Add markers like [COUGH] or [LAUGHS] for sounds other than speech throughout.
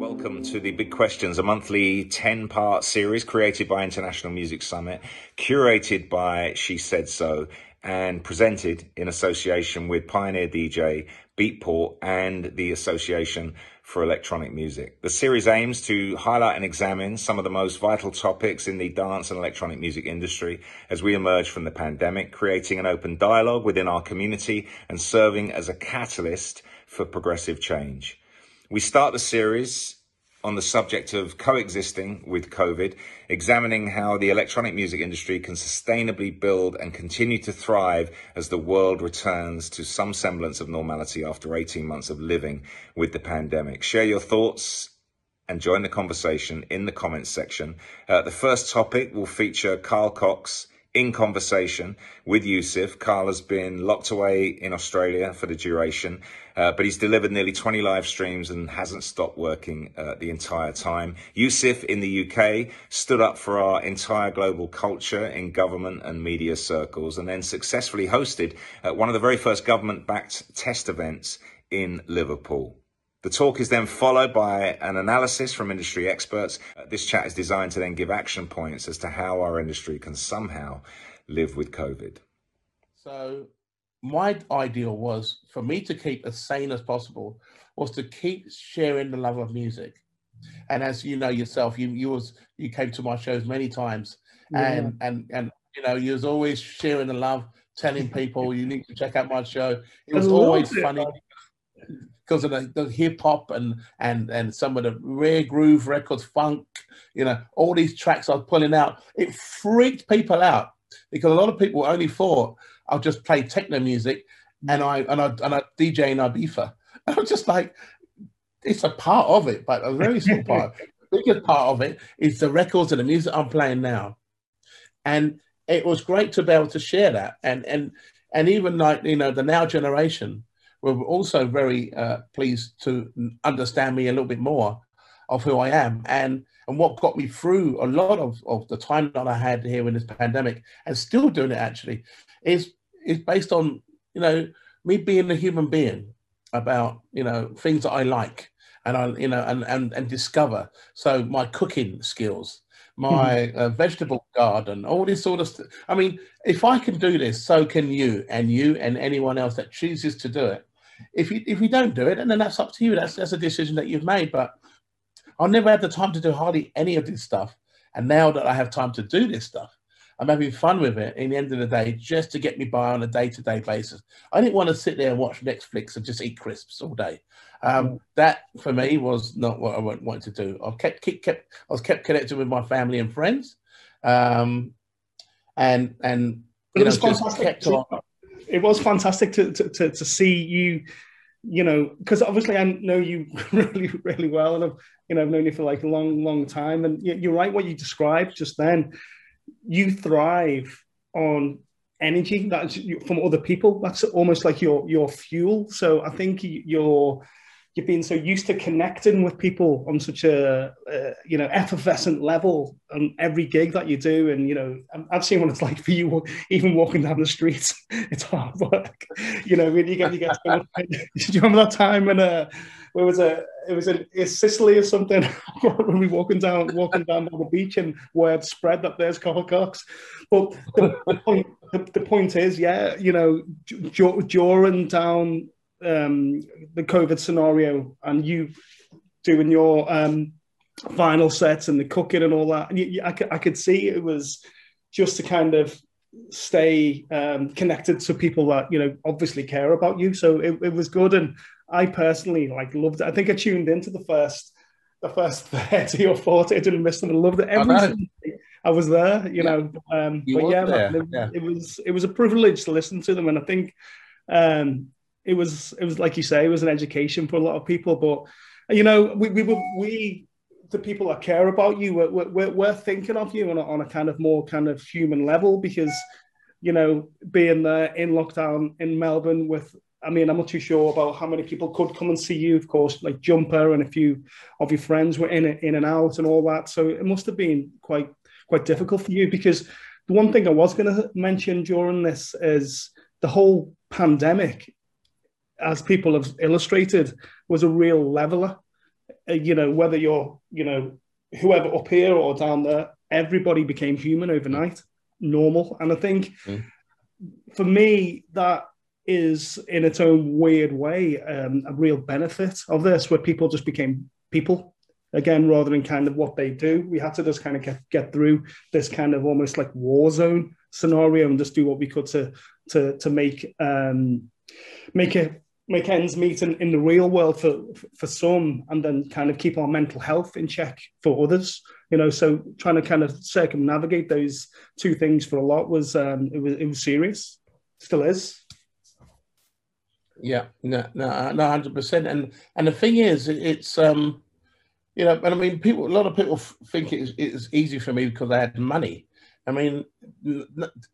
Welcome to the Big Questions, a monthly 10 part series created by International Music Summit, curated by She Said So, and presented in association with Pioneer DJ, Beatport, and the Association for Electronic Music. The series aims to highlight and examine some of the most vital topics in the dance and electronic music industry as we emerge from the pandemic, creating an open dialogue within our community and serving as a catalyst for progressive change. We start the series on the subject of coexisting with COVID, examining how the electronic music industry can sustainably build and continue to thrive as the world returns to some semblance of normality after 18 months of living with the pandemic. Share your thoughts and join the conversation in the comments section. Uh, the first topic will feature Carl Cox in conversation with Yousef. Carl has been locked away in Australia for the duration, uh, but he's delivered nearly 20 live streams and hasn't stopped working uh, the entire time. Yousef in the UK stood up for our entire global culture in government and media circles and then successfully hosted uh, one of the very first government backed test events in Liverpool. The talk is then followed by an analysis from industry experts. Uh, this chat is designed to then give action points as to how our industry can somehow live with COVID. So, my ideal was for me to keep as sane as possible, was to keep sharing the love of music. And as you know yourself, you you was you came to my shows many times, yeah. and and and you know you was always sharing the love, telling people you need to check out my show. It was always it. funny because of the, the hip hop and and and some of the rare groove records, funk, you know, all these tracks I was pulling out. It freaked people out because a lot of people only thought I'll just play techno music and I and I and I DJ in Ibiza. [LAUGHS] And I'm just like, it's a part of it, but a very small part. [LAUGHS] the biggest part of it is the records and the music I'm playing now. And it was great to be able to share that. And and and even like, you know, the now generation, were also very uh, pleased to understand me a little bit more of who I am and and what got me through a lot of, of the time that I had here in this pandemic and still doing it actually is is based on you know me being a human being about you know things that I like and I you know and and, and discover so my cooking skills my mm-hmm. uh, vegetable garden all this sort of stuff I mean if I can do this so can you and you and anyone else that chooses to do it if you if you don't do it, and then that's up to you. That's that's a decision that you've made. But I've never had the time to do hardly any of this stuff. And now that I have time to do this stuff, I'm having fun with it in the end of the day, just to get me by on a day to day basis. I didn't want to sit there and watch Netflix and just eat crisps all day. Um, that for me was not what I wanted to do. I kept, kept, kept I was kept connected with my family and friends, um, and and you know, just kept on it was fantastic to, to, to, to see you you know, because obviously I know you [LAUGHS] really, really well, and I've, you know, I've known you for like a long, long time. And you're right, what you described just then. You thrive on energy that's from other people. That's almost like your your fuel. So I think you're you've been so used to connecting with people on such a uh, you know effervescent level on every gig that you do. And you know i've seen what it's like for you even walking down the streets [LAUGHS] it's hard work. You know when you get you get [LAUGHS] do you remember that time when uh where was a it was in Sicily or something. [LAUGHS] When we walking down walking down by the beach and word spread that there's Carl Cox. But the, the point the, the, point is, yeah, you know, during down um, the COVID scenario and you doing your um, final sets and the cooking and all that, and you, you, I, could, I could see it was just to kind of stay um, connected to people that you know obviously care about you. So it, it was good, and I personally like loved it. I think I tuned into the first the first [LAUGHS] 30 or 40. I didn't miss them. I loved it. Every I, I was there, you yeah. know. Um, you but yeah, man, it, yeah, it, was it was a privilege to listen to them, and I think um, it was it was like you say, it was an education for a lot of people. But you know, we we were we the people that care about you, we're, we're, we're thinking of you on a, on a kind of more kind of human level because you know being there in lockdown in Melbourne with I mean, I'm not too sure about how many people could come and see you. Of course, like Jumper and a few of your friends were in in and out, and all that. So it must have been quite quite difficult for you because the one thing I was going to mention during this is the whole pandemic as people have illustrated, was a real leveler. uh, you know, whether you're, you know, whoever up here or down there, everybody became human overnight, normal. And I think mm. for me, that is in its own weird way um, a real benefit of this, where people just became people again rather than kind of what they do. We had to just kind of get get through this kind of almost like war zone scenario and just do what we could to to to make um, make it make ends meet in, in the real world for for some and then kind of keep our mental health in check for others you know? So trying to kind of circumnavigate those two things for a lot was um it was it was serious. Still is. Yeah no no no 100% and and the thing is it's um you know and i mean people a lot of people think it's, it's easy for me because i had money. I mean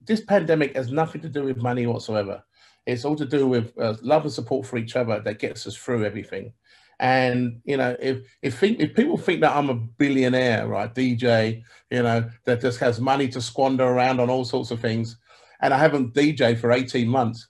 this pandemic has nothing to do with money whatsoever it's all to do with uh, love and support for each other that gets us through everything. And you know, if if think, if people think that I'm a billionaire, right, DJ, you know, that just has money to squander around on all sorts of things, and I haven't DJ for 18 months,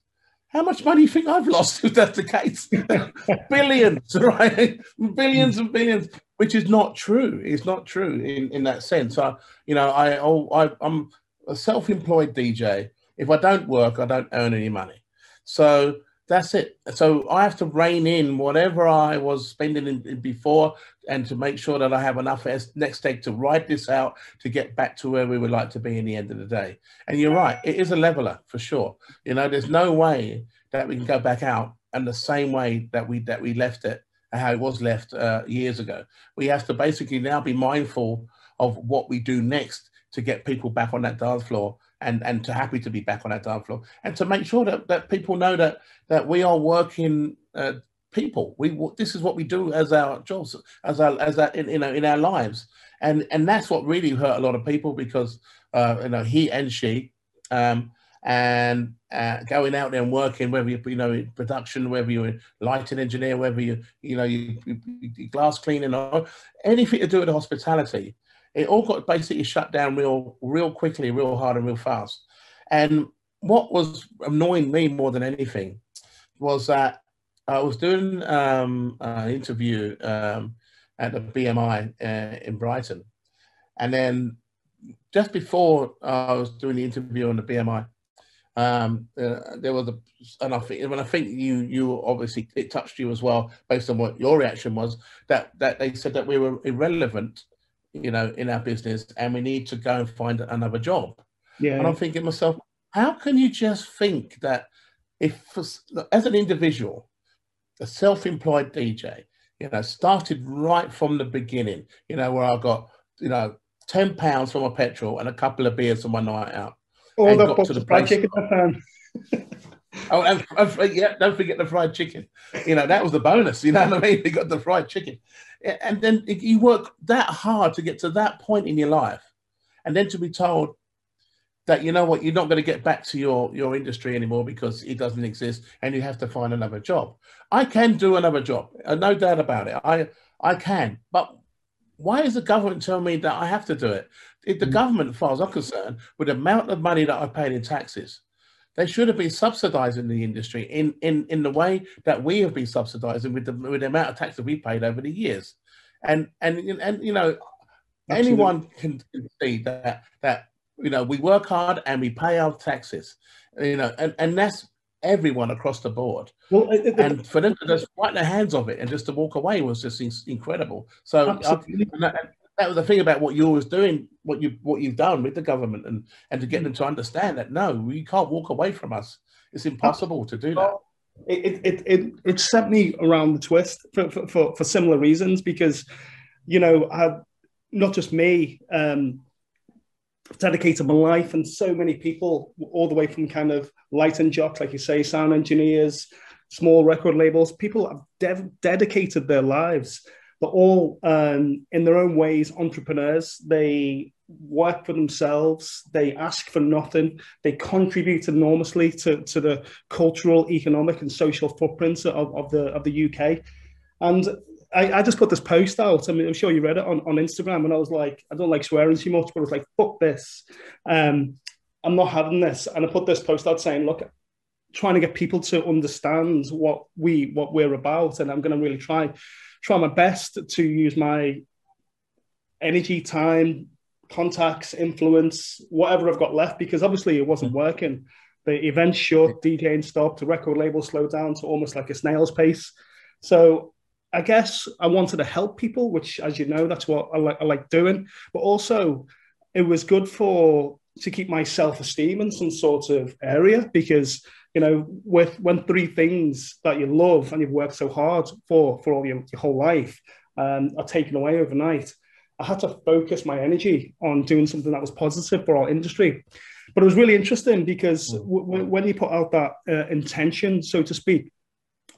how much money do you think I've [LAUGHS] lost if that's the case? [LAUGHS] billions, [LAUGHS] right? billions and billions, which is not true. It's not true in, in that sense. I, you know, I, oh, I, I'm a self-employed DJ. If I don't work, I don't earn any money. So that's it. So I have to rein in whatever I was spending in, in before and to make sure that I have enough next egg to ride this out to get back to where we would like to be in the end of the day. And you're right, it is a leveler for sure. You know, there's no way that we can go back out and the same way that we that we left it and how it was left uh, years ago. We have to basically now be mindful of what we do next to get people back on that dance floor and and to happy to be back on that dance floor and to make sure that, that people know that that we are working uh, people. We this is what we do as our jobs as our as that in, you know in our lives. And and that's what really hurt a lot of people because uh, you know he and she um, and uh, going out there and working, whether you you know in production, whether you're a lighting engineer, whether you you know you, you, you glass cleaning or anything to do with hospitality, it all got basically shut down real, real quickly, real hard, and real fast. And what was annoying me more than anything was that I was doing um, an interview um, at the BMI uh, in Brighton, and then just before I was doing the interview on the BMI, um, uh, there was a, and I think, and I think you, you obviously it touched you as well, based on what your reaction was. That that they said that we were irrelevant you know, in our business and we need to go and find another job. Yeah. And I'm thinking myself, how can you just think that if, as an individual, a self-employed DJ, you know, started right from the beginning, you know, where I got, you know, 10 pounds for my petrol and a couple of beers for my night out. Or the got to the place. [LAUGHS] Oh, and, and, yeah, don't forget the fried chicken. You know, that was the bonus. You know what I mean? We got the fried chicken and then you work that hard to get to that point in your life and then to be told that you know what you're not going to get back to your your industry anymore because it doesn't exist and you have to find another job i can do another job uh, no doubt about it i i can but why is the government telling me that i have to do it if the mm. government as far as i'm concerned with the amount of money that i paid in taxes they should have been subsidizing the industry in, in, in the way that we have been subsidizing with the, with the amount of tax that we paid over the years. And, and, and you know, Absolutely. anyone can see that, that, you know, we work hard and we pay our taxes, you know, and, and that's everyone across the board. Well, it, and for them to just wipe their hands of it and just to walk away was just incredible. So uh, I, that was the thing about what you was doing, what you what you've done with the government, and and to get them to understand that no, you can't walk away from us. It's impossible to do that. It it it, it sent me around the twist for for, for, for similar reasons because, you know, I, not just me. Um, dedicated my life and so many people all the way from kind of light and jocks like you say sound engineers small record labels people have de- dedicated their lives but all um, in their own ways entrepreneurs. They work for themselves. They ask for nothing. They contribute enormously to, to the cultural, economic, and social footprints of, of the of the UK. And I, I, just put this post out. I mean, I'm sure you read it on, on Instagram, and I was like, I don't like swearing too much, but I was like, fuck this. Um, I'm not having this. And I put this post out saying, look, trying to get people to understand what we what we're about, and I'm going to really try try my best to use my energy, time, contacts, influence, whatever I've got left, because obviously it wasn't mm-hmm. working. The event shut, DJing stopped, the record label slowed down to almost like a snail's pace. So I guess I wanted to help people, which, as you know, that's what I like, I like doing. But also, it was good for to keep my self esteem in some sort of area because you know with when three things that you love and you've worked so hard for for all your, your whole life um, are taken away overnight. I had to focus my energy on doing something that was positive for our industry. But it was really interesting because mm. w- when you put out that uh, intention, so to speak,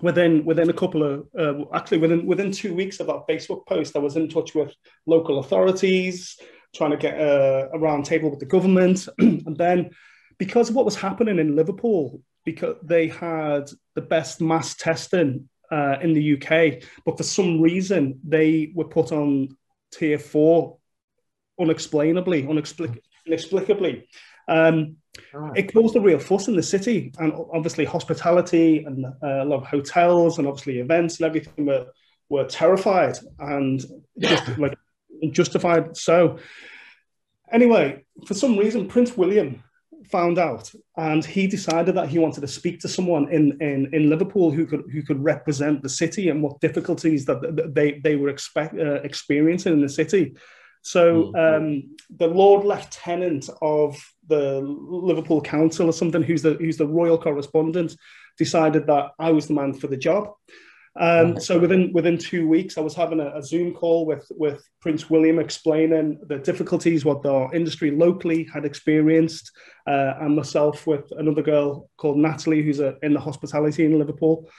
within within a couple of uh, actually within within two weeks of that Facebook post, I was in touch with local authorities, trying to get a, a round table with the government, [CLEARS THROAT] and then because of what was happening in Liverpool, because they had the best mass testing uh, in the UK, but for some reason they were put on tier four unexplainably, unexplic- inexplicably. Um, right. It caused a real fuss in the city, and obviously hospitality and uh, a lot of hotels and obviously events and everything were were terrified and just [LAUGHS] like justified. So, anyway, for some reason, Prince William found out, and he decided that he wanted to speak to someone in in, in Liverpool who could who could represent the city and what difficulties that they they were expect, uh, experiencing in the city. So mm. um, the Lord Lieutenant of the Liverpool Council or something, who's the who's the royal correspondent, decided that I was the man for the job. Um, so within within two weeks, I was having a, a, Zoom call with with Prince William, explaining the difficulties what the industry locally had experienced, uh, and myself with another girl called Natalie, who's a, in the hospitality in Liverpool,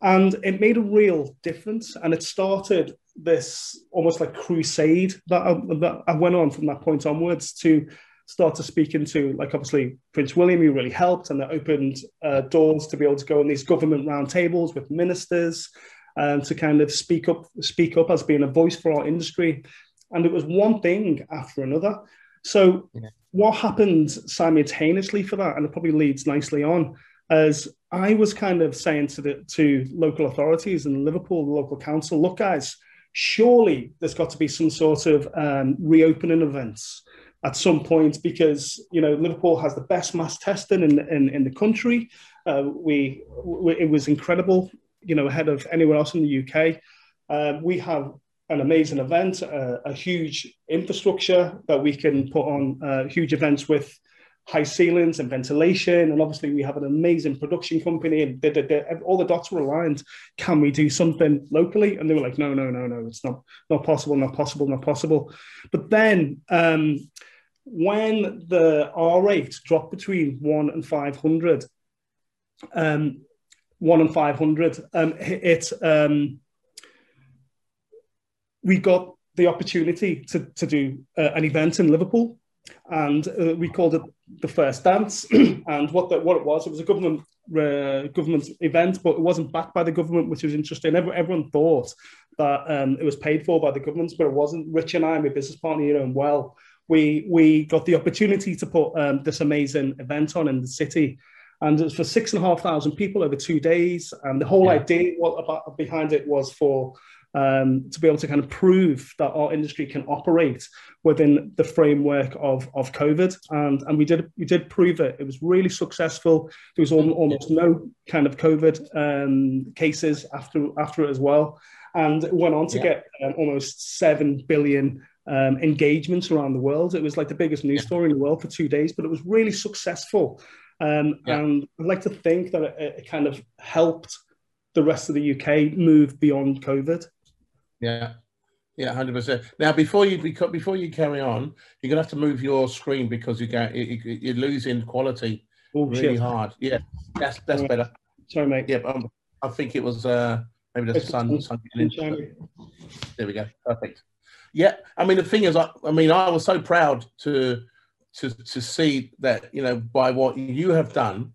and it made a real difference. And it started this almost like crusade that I, that I went on from that point onwards to start to speak into, like obviously Prince William, who really helped, and that opened uh, doors to be able to go on these government roundtables with ministers um, to kind of speak up, speak up as being a voice for our industry. And it was one thing after another. So yeah. what happened simultaneously for that, and it probably leads nicely on, as I was kind of saying to the to local authorities and Liverpool, the local council, look, guys, surely there's got to be some sort of um, reopening events at some point because you know Liverpool has the best mass testing in in, in the country. Uh, we, we, it was incredible, you know, ahead of anywhere else in the UK. Uh, we have an amazing event, uh, a huge infrastructure that we can put on uh, huge events with high ceilings and ventilation. And obviously, we have an amazing production company, and they, they, they, all the dots were aligned. Can we do something locally? And they were like, no, no, no, no, it's not not possible, not possible, not possible. But then. Um, when the R rate dropped between one and 500, um, one and 500, um, it, um, we got the opportunity to, to do uh, an event in Liverpool and uh, we called it the first dance. [CLEARS THROAT] And what the, what it was it was a government uh, government event but it wasn't backed by the government which was interesting. Everyone, everyone thought that um, it was paid for by the government but it wasn't. Rich and i my business partner you know well we we got the opportunity to put um, this amazing event on in the city, and it was for six and a half thousand people over two days. And the whole yeah. idea what about behind it was for um, to be able to kind of prove that our industry can operate within the framework of, of COVID. And, and we did we did prove it. It was really successful. There was almost no kind of COVID um, cases after after it as well. And it went on to yeah. get um, almost 7 billion um, engagements around the world. It was like the biggest news yeah. story in the world for two days, but it was really successful. Um, yeah. And I'd like to think that it, it, kind of helped the rest of the UK move beyond COVID. Yeah. Yeah, hundred percent. Now, before you before you carry on, you're gonna have to move your screen because you get you're losing quality oh, really shit. hard. Yeah, that's that's better. Sorry, mate. Yeah, um, I think it was uh, maybe the sun. sun there we go. Perfect. Yeah, I mean the thing is, I, I mean I was so proud to to to see that you know by what you have done,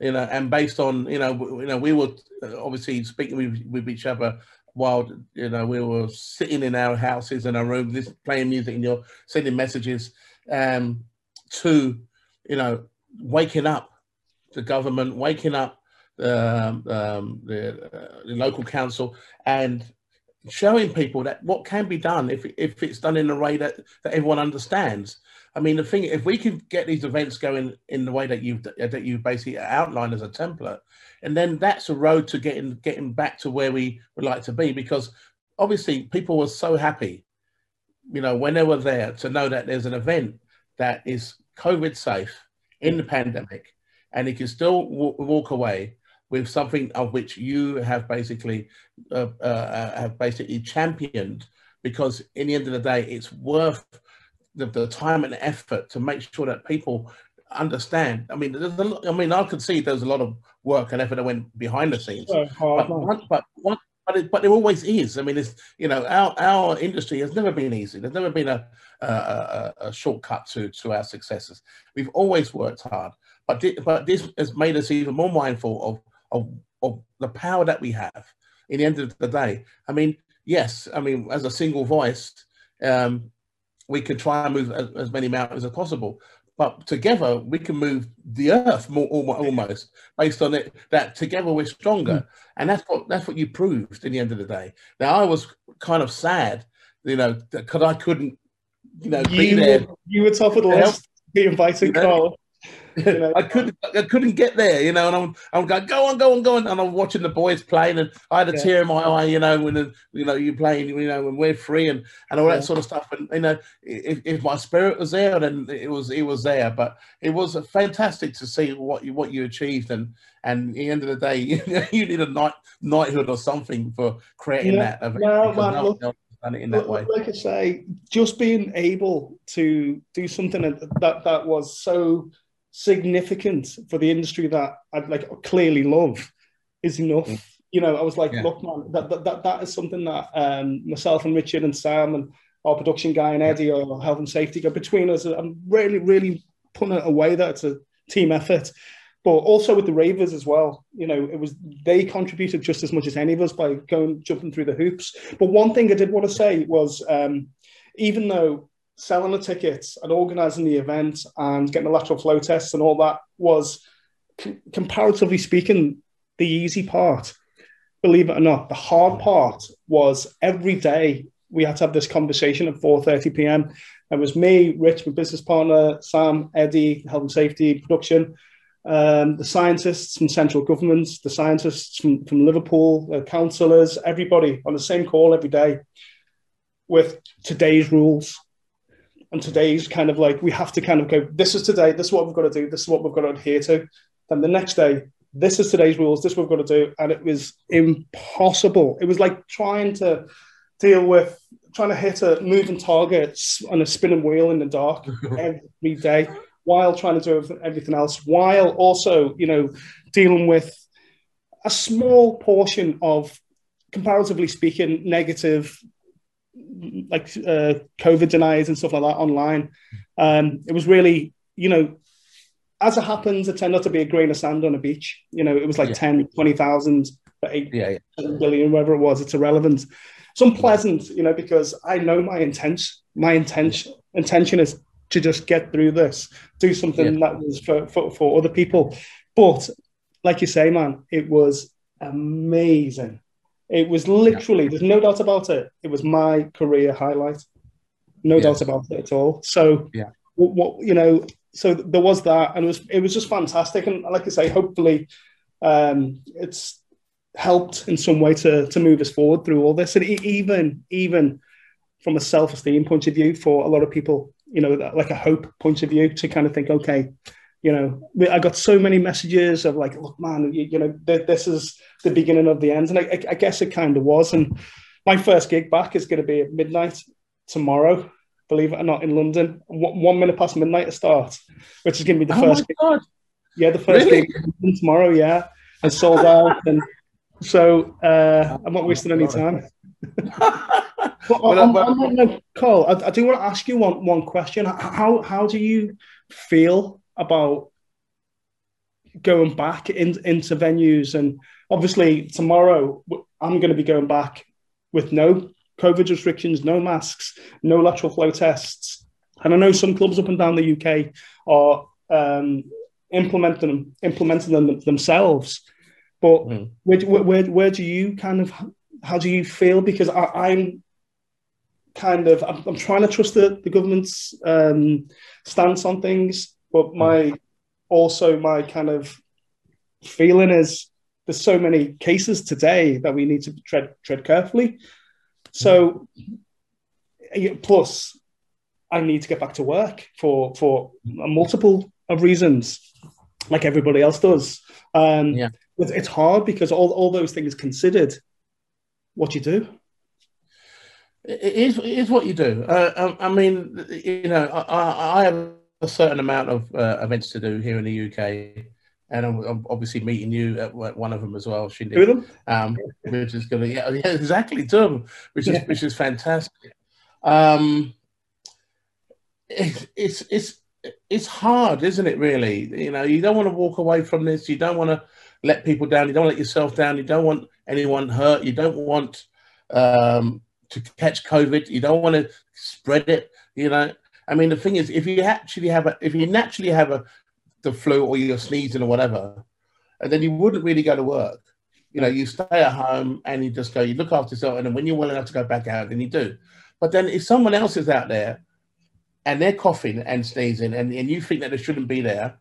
you know, and based on you know you know we were obviously speaking with, with each other while you know we were sitting in our houses in our rooms, this playing music, and you're sending messages um, to you know waking up the government, waking up um, um, the, uh, the local council, and showing people that what can be done if if it's done in a way that that everyone understands. I mean, the thing if we can get these events going in the way that you've that you basically outlined as a template, and then that's a road to getting getting back to where we would like to be. Because obviously, people were so happy, you know, when they were there to know that there's an event that is COVID safe in the pandemic, and you can still w- walk away with something of which you have basically uh, uh, uh, have basically championed because in the end of the day it's worth the, the time and effort to make sure that people understand. I mean a, i mean i could see there's a lot of work and effort that went behind the scenes. But, one, but, one, but, it, but there always is. I mean it's you know our, our industry has never been easy. There's never been a, a, a shortcut to to our successes. We've always worked hard. But, but this has made us even more mindful of of, of the power that we have in the end of the day. I mean, yes, I mean, as a single voice, um, we can try and move as, as, many mountains as possible. But together, we can move the earth more, almost based on it. That together we're stronger, mm. and that's what that's what you proved in the end of the day. Now I was kind of sad, you know, because I couldn't, you know, you, be there. You were top of the list. Be invited, you know, Carl. You know? [LAUGHS] I couldn't, I couldn't get there, you know. And I'm, I'm going, go on, go on, go on. And I'm watching the boys playing, and I had a yeah. tear in my eye, you know, when the, you know you're playing, you know, when we're free and and all that sort of stuff. And you know, if, if my spirit was there, then it was it was there. But it was fantastic to see what you what you achieved, and and at the end of the day, [LAUGHS] you, you need a night knighthood or something for creating yeah. that event. No, man, look, done it in that way. Like I say, just being able to do something that that was so significant for the industry that I'd like clearly love is enough. Mm. You know, I was like, yeah. look, man, that, that that that is something that um, myself and Richard and Sam and our production guy and Eddie or health and safety go between us. I'm really, really putting it away that it's a team effort. But also with the Ravers as well, you know, it was they contributed just as much as any of us by going jumping through the hoops. But one thing I did want to say was, um, even though selling the tickets and organising the event and getting the lateral flow tests and all that was, c- comparatively speaking, the easy part. Believe it or not, the hard part was every day we had to have this conversation at 4:30 p.m. It was me, Rich, my business partner, Sam, Eddie, health and safety, production, um, the scientists from central governments, the scientists from, from Liverpool, the councillors, everybody on the same call every day with today's rules and today's kind of like we have to kind of go this is today this is what we've got to do this is what we've got to adhere to. Then the next day this is today's rules this is what we've got to do. And it was impossible. It was like trying to deal with trying to hit a moving target on a spinning wheel in the dark [LAUGHS] every day while trying to do everything else while also you know dealing with a small portion of comparatively speaking negative like uh, COVID deniers and stuff like that online. Um, it was really, you know, as it happens, it turned out to be a grain of sand on a beach. You know, it was like yeah. 10, 20,000, but 8 yeah, yeah. billion, whatever it was. It's irrelevant. It's unpleasant, you know, because I know my intent. My intention intention is to just get through this, do something yeah. that was for, for, for other people. But like you say, man, it was amazing. It was literally, yeah. there's no doubt about it. It was my career highlight. No yes. doubt about it at all. So, yeah. What, what, you know, so there was that, and it was it was just fantastic. And like I say, hopefully, um, it's helped in some way to to move us forward through all this, and even even from a self esteem point of view, for a lot of people, you know, like a hope point of view, to kind of think, okay, you know, I got so many messages of like, look, man, you, you know, th- this is the beginning of the end. And I, I guess it kind of was. And my first gig back is going to be at midnight tomorrow, believe it or not, in London. One, one minute past midnight to start, which is going to be the oh first gig. God. Yeah, the first really? gig tomorrow, yeah. And sold out. And so uh, I'm not wasting any time. [LAUGHS] but well, on, on, on, no, Cole, I, I do want to ask you one, one question. How, how do you feel about going back in, into venues. And obviously, tomorrow I'm going to be going back with no COVID restrictions, no masks, no lateral flow tests. And I know some clubs up and down the UK are um, implementing them, implementing them themselves. But mm. where, where, where do you kind of, how do you feel? Because I, am kind of, I'm, I'm, trying to trust the, the government's um, stance on things, but my, also my kind of feeling is there's so many cases today that we need to tread, tread carefully. So, plus, I need to get back to work for for multiple of reasons, like everybody else does. Um, yeah it's hard because all, all those things considered, what you do. It is, it is what you do. Uh, um, I, mean, you know, I, I, have a certain amount of uh, events to do here in the UK, and I'm, I'm, obviously meeting you at one of them as well, Shindy. Two of them, um, which is going to yeah, yeah, exactly two of them, which is yeah. which is fantastic. Um, it, it's it's it's hard, isn't it? Really, you know, you don't want to walk away from this. You don't want to let people down. You don't let yourself down. You don't want anyone hurt. You don't want um, to catch COVID. You don't want to spread it. You know, I mean, the thing is, if you actually have a, if you naturally have a, the flu or you're sneezing or whatever, and then you wouldn't really go to work. You know, you stay at home and you just go, you look after yourself, and then when you're well enough to go back out, then you do. But then if someone else is out there and they're coughing and sneezing, and, and you think that they shouldn't be there,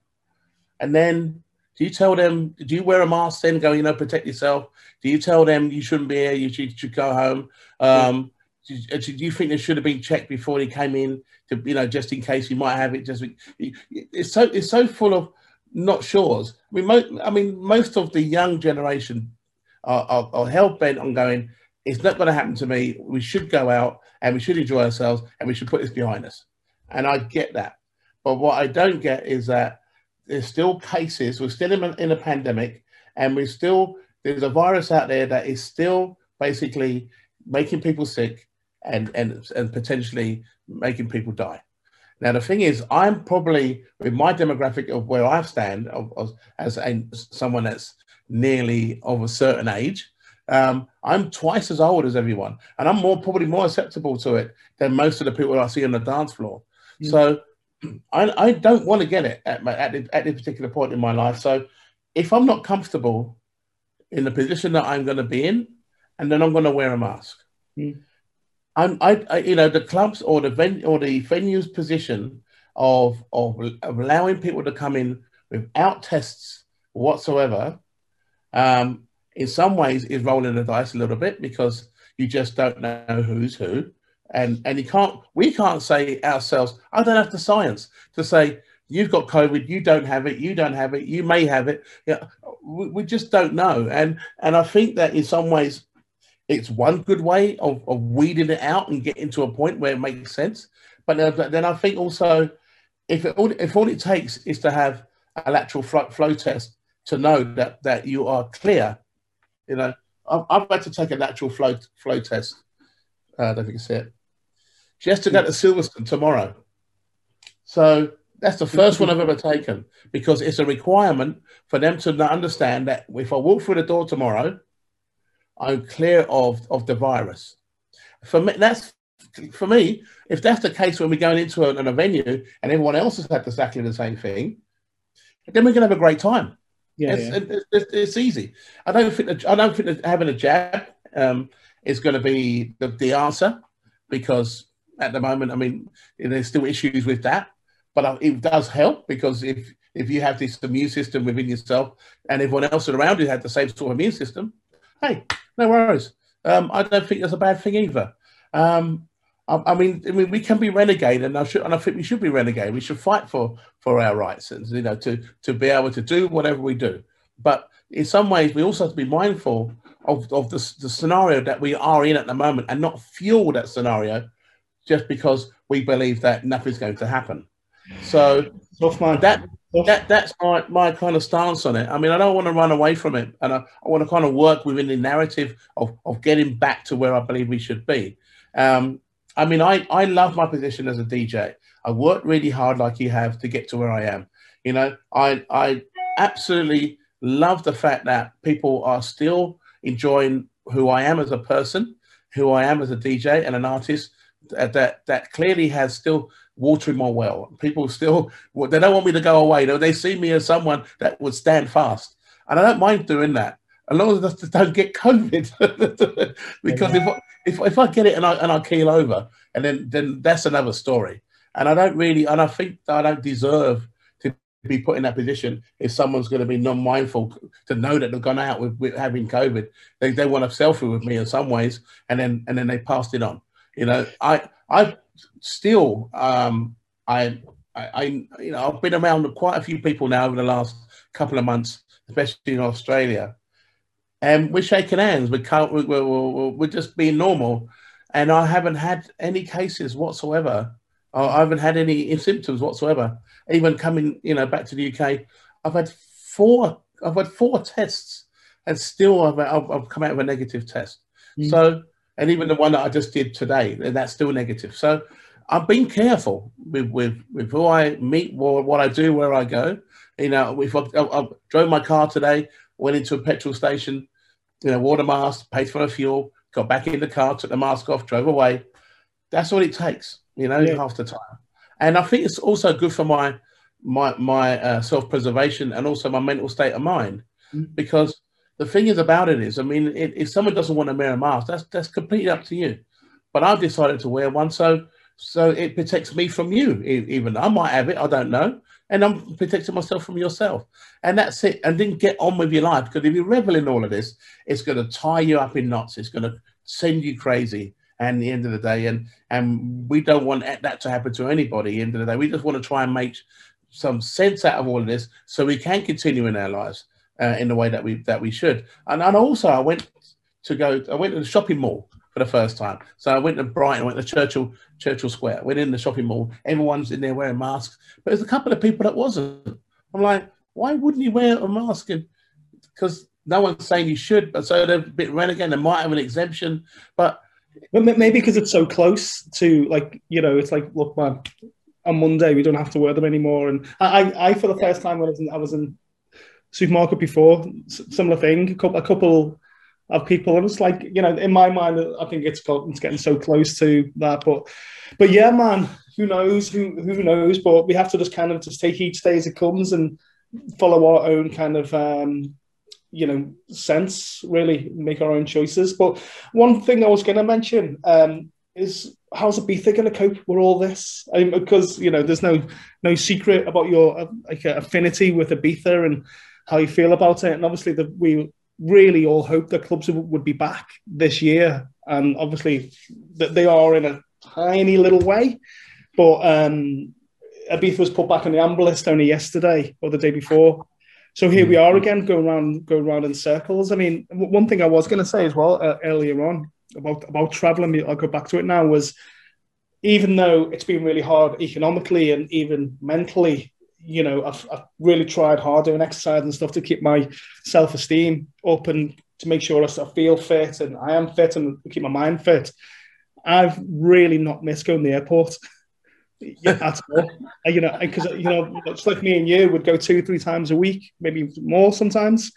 and then do you tell them, do you wear a mask then go, you know, protect yourself? Do you tell them you shouldn't be here, you should, should go home? Um, do, uh, do, you think they should have been checked before he came in to, you know, just in case he might have it? Just It's so, it's so full of not sures. I mean, mo- I mean, most of the young generation are, are, are hell bent on going, it's not going to happen to me. We should go out and we should enjoy ourselves and we should put this behind us. And I get that. But what I don't get is that there's still cases. We're still in a, in a pandemic, and we're still there's a virus out there that is still basically making people sick and and and potentially making people die. Now the thing is, I'm probably with my demographic of where I stand of, of, as a, someone that's nearly of a certain age. Um, I'm twice as old as everyone, and I'm more probably more acceptable to it than most of the people I see on the dance floor. Mm. So I, I don't want to get it at, my, at, the, at this particular point in my life. So if I'm not comfortable in the position that I'm going to be in, and then I'm going to wear a mask. Mm. I'm, I, I, you know, the clubs or the ven- or the venue's position of, of, of allowing people to come in without tests whatsoever, um, in some ways is rolling the dice a little bit because you just don't know who's who. And and you can't we can't say ourselves i don't have the science to say you've got covid you don't have it you don't have it you may have it. Yeah we, we just don't know. And and i think that in some ways it's one good way of, of weeding it out and getting to a point where it makes sense. But then i think also if it, if all it takes is to have a lateral flow, test to know that that you are clear you know i've, I've had to take a lateral flow flow test. Uh, I don't think you see it. She has to go to Silverstone tomorrow. So that's the first one I've ever taken because it's a requirement for them to understand that if I walk through the door tomorrow, I'm clear of, of the virus. For me, that's for me. If that's the case when we're going into a, a venue and everyone else has had exactly the same thing, then we're going to have a great time. Yeah, it's, yeah. It's, it's, easy. I don't think that, I don't think that having a jab um, is going to be the, the answer because at the moment. I mean, there's still issues with that, but it does help because if if you have this immune system within yourself and everyone else around you had the same sort of immune system, hey, no worries. Um, I don't think that's a bad thing either. Um, I, I, mean, I mean, we can be renegade, and I should, and I think we should be renegade. We should fight for for our rights, and you know, to to be able to do whatever we do. But in some ways, we also have to be mindful of of the, the scenario that we are in at the moment, and not fuel that scenario just because we believe that nothing's going to happen. So that that that's my, my kind of stance on it. I mean, I don't want to run away from it, and I, I want to kind of work within the narrative of, of getting back to where I believe we should be. Um, I mean, I, I love my position as a DJ. I worked really hard, like you have, to get to where I am. You know, I I absolutely love the fact that people are still enjoying who I am as a person, who I am as a DJ and an artist, that that clearly has still watering my well. People still they don't want me to go away. They, see me as someone that would stand fast, and I don't mind doing that as long as I don't get COVID. [LAUGHS] because if, I, if if I get it and I and I keel over, and then then that's another story. And I don't really, and I think I don't deserve to be put in that position if someone's going to be non-mindful to know that they've gone out with, with having COVID. They they want a selfie with me in some ways, and then and then they passed it on. You know, I I still um I I, I you know I've been around quite a few people now over the last couple of months, especially in Australia and we're shaking hands. We can't. We're, we're, we're, just being normal, and I haven't had any cases whatsoever. I haven't had any symptoms whatsoever. Even coming, you know, back to the UK, I've had four. I've had four tests, and still I've, I've, I've come out with a negative test. Mm. So, and even the one that I just did today, that's still negative. So, I've been careful with with, with who I meet, what, I do, where I go. You know, if I, I, I drove my car today, went into a petrol station, you know, wore the mask, paid for the fuel, got back in the car, took the mask off, drove away. That's all it takes, you know, yeah. half the time. And I think it's also good for my my my uh, self preservation and also my mental state of mind, mm-hmm. because the thing is about it is, I mean, if, if someone doesn't want to wear a mask, that's that's completely up to you. But I've decided to wear one, so so it protects me from you. Even I might have it, I don't know and I'm protecting myself from yourself. And that's it. And then get on with your life because if you revel in all of this, it's going to tie you up in knots. It's going to send you crazy. And the end of the day, and and we don't want that to happen to anybody. End of the day, we just want to try and make some sense out of all of this so we can continue in our lives uh, in the way that we that we should. And and also, I went to go. I went to the shopping mall for the first time. So I went to Brighton, went to Churchill Churchill Square, went in the shopping mall. Everyone's in there wearing masks, but there's a couple of people that wasn't. I'm like, why wouldn't you wear a mask? Because no one's saying you should, but so they're a bit renegade. They might have an exemption, but but maybe because it's so close to like you know, it's like look, man, on Monday we don't have to wear them anymore. And I, I for the first time when I was in, I was in supermarket before, similar thing. A couple, a couple of people. And it's like, you know, in my mind, I think it's it's getting so close to that. But but yeah, man, who knows? Who who knows? But we have to just kind of just take each day as it comes and follow our own kind of um, you know sense, really make our own choices. But one thing I was going to mention um, is how's Ibiza going to cope with all this? I mean, because you know, there's no no secret about your uh, like affinity with Ibiza and how you feel about it. And obviously, the, we really all hoped that clubs would be back this year, and obviously that they are in a tiny little way. But um, was put back on the amber list only yesterday or the day before. So here we are again, going around, going around in circles. I mean, one thing I was going to say as well uh, earlier on about about traveling, I'll go back to it now. Was even though it's been really hard economically and even mentally, you know, I've, I've really tried hard doing exercise and stuff to keep my self esteem up and to make sure I feel fit and I am fit and keep my mind fit. I've really not missed going to the airport [LAUGHS] at all. You know, because you know, it's like me and you would go two, three times a week, maybe more sometimes.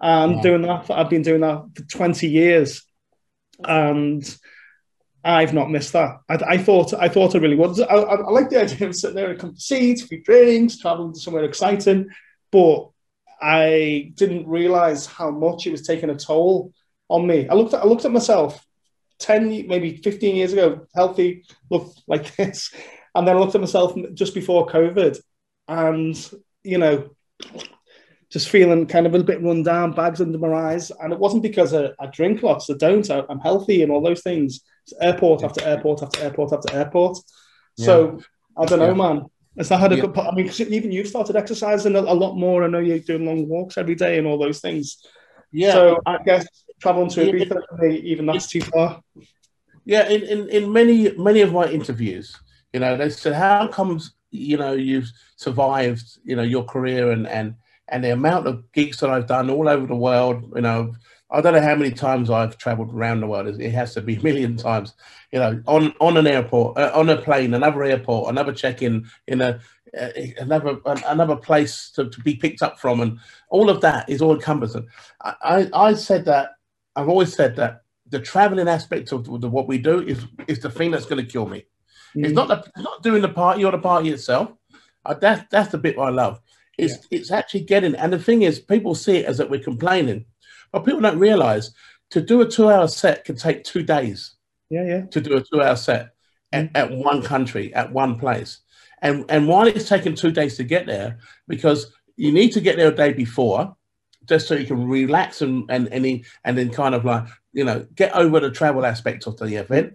And yeah. doing that, I've been doing that for twenty years, and I've not missed that. I, I thought I thought I really would. I, I, I like the idea of sitting there and come to seats, few drinks, traveling to somewhere exciting, but I didn't realize how much it was taking a toll on me. I looked at I looked at myself ten, maybe fifteen years ago, healthy, looked like [LAUGHS] this, and then I looked at myself just before COVID, and you know, just feeling kind of a bit run down, bags under my eyes, and it wasn't because I, I drink lots. I don't. I, I'm healthy and all those things airport after airport after airport after airport. Yeah. So I don't know, yeah. man. It's not had a yeah. good. I mean, even you started exercising a, a, lot more. I know you're doing long walks every day and all those things. Yeah. So I guess traveling to Ibiza, yeah. even that's too far. Yeah, in, in, in many many of my interviews, you know, they said, "How comes you know you've survived, you know, your career and and and the amount of gigs that I've done all over the world, you know, I don't know how many times I've traveled around the world. It has to be a million times. You know, on on an airport, uh, on a plane, another airport, another check-in in a uh, another another place to, to, be picked up from, and all of that is all encompassing. I, I, I said that I've always said that the traveling aspect of the, what we do is is the thing that's going to kill me. Mm. It's not the, not doing the party or the party itself. Uh, that's that's the bit I love. It's yeah. it's actually getting. And the thing is, people see it as that we're complaining, but people don't realize to do a two-hour set can take two days. Yeah, yeah. To do a two-hour set at, mm-hmm. at one country at one place, and and while it's taking two days to get there, because you need to get there a day before, just so you can relax and and and, and then kind of like you know get over the travel aspect of the event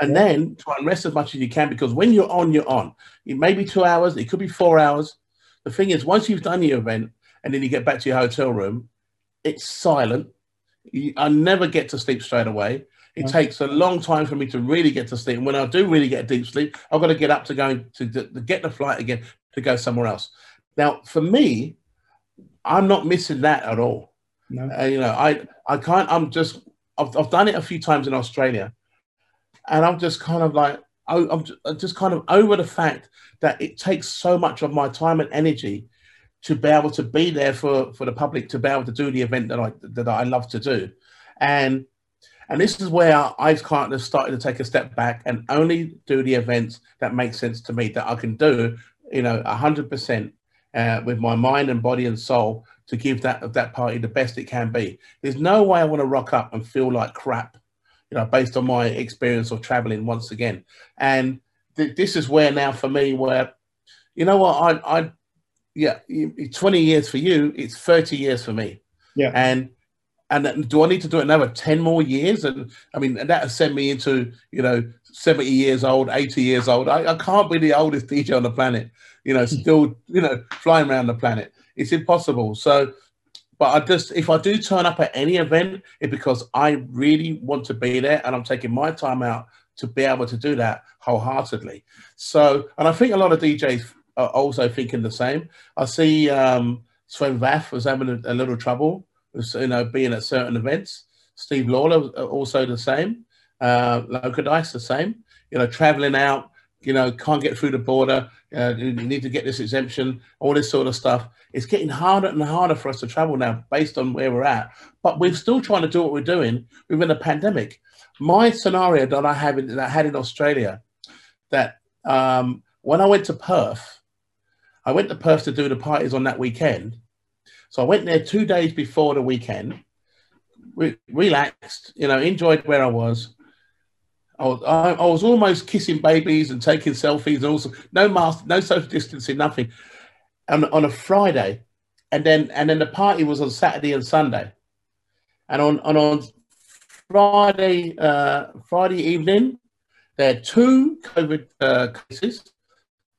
and then try and rest as much as you can because when you're on, you're on. It may be two hours, it could be four hours. The thing is, once you've done your event and then you get back to your hotel room, it's silent. I never get to sleep straight away. It okay. takes a long time for me to really get to sleep. And when I do really get a deep sleep, I've got to get up to go to, to, to get the flight again to go somewhere else. Now, for me, I'm not missing that at all. No. Uh, you know, I I can't. I'm just. I've, I've done it a few times in Australia, and I'm just kind of like, I'm just kind of over the fact that it takes so much of my time and energy to be able to be there for, for the public to be able to do the event that I that I love to do, and and this is where I've kind of started to take a step back and only do the events that make sense to me that I can do, you know, hundred uh, percent with my mind and body and soul to give that that party the best it can be. There's no way I want to rock up and feel like crap you know, based on my experience of traveling once again. And th- this is where now for me, where, you know what, I, I, yeah, 20 years for you, it's 30 years for me. Yeah. And, and do I need to do it another 10 more years? And I mean, and that has sent me into, you know, 70 years old, 80 years old. I, I can't be the oldest [LAUGHS] DJ on the planet, you know, still, you know, flying around the planet. It's impossible. So but I just, if I do turn up at any event, it's because I really want to be there and I'm taking my time out to be able to do that wholeheartedly. So, and I think a lot of DJs are also thinking the same. I see um, Sven Vath was having a, a little trouble, with, you know, being at certain events. Steve Lawler also the same. Uh, Dice the same. You know, traveling out, you know, can't get through the border. Uh, you need to get this exemption, all this sort of stuff. It's getting harder and harder for us to travel now based on where we're at. But we're still trying to do what we're doing within a pandemic. My scenario that I have in, that I had in Australia, that um, when I went to Perth, I went to Perth to do the parties on that weekend. So I went there two days before the weekend, re- relaxed, you know, enjoyed where I was. I was, I, I was almost kissing babies and taking selfies and also no mask, no social distancing, nothing on, on a Friday, and then and then the party was on Saturday and Sunday, and on and on Friday uh, Friday evening, there had two COVID uh, cases,